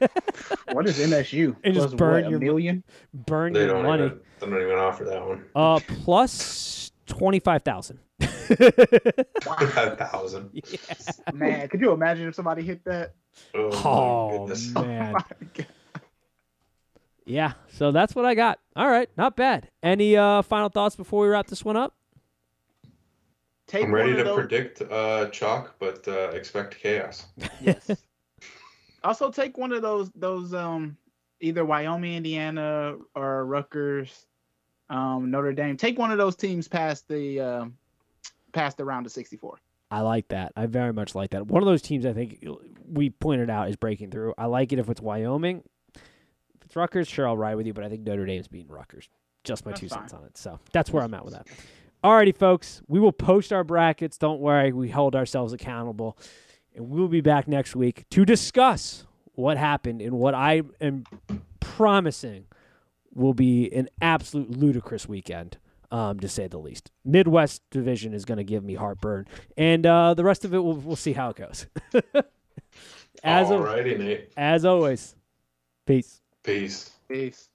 S2: What is MSU?
S1: And just burn
S2: what,
S1: your
S2: a million.
S1: Burn
S3: They
S1: your
S3: don't
S1: money.
S3: even. They don't even offer that one.
S1: Uh, plus twenty five thousand.
S3: Five thousand.
S2: Man, could you imagine if somebody hit that?
S3: Oh,
S1: Oh
S3: goodness.
S1: man,
S2: My God.
S1: yeah. So that's what I got. All right, not bad. Any uh final thoughts before we wrap this one up?
S2: Take
S3: I'm ready to
S2: those-
S3: predict uh, chalk, but uh, expect chaos.
S2: Yes. also, take one of those those um either Wyoming, Indiana, or Rutgers, um, Notre Dame. Take one of those teams past the um past the round of 64.
S1: I like that. I very much like that. One of those teams I think we pointed out is breaking through. I like it if it's Wyoming. If it's Rutgers, sure, I'll ride with you, but I think Notre Dame's beating Rutgers. Just my
S2: That's
S1: two
S2: fine.
S1: cents on it. So that's where I'm at with that. Alrighty, folks. We will post our brackets. Don't worry. We hold ourselves accountable. And we'll be back next week to discuss what happened and what I am promising will be an absolute ludicrous weekend, um, to say the least. Midwest Division is going to give me heartburn, and uh, the rest of it, we'll, we'll see how it goes. as, of,
S3: Alrighty, Nate.
S1: as always, peace.
S3: Peace.
S2: Peace.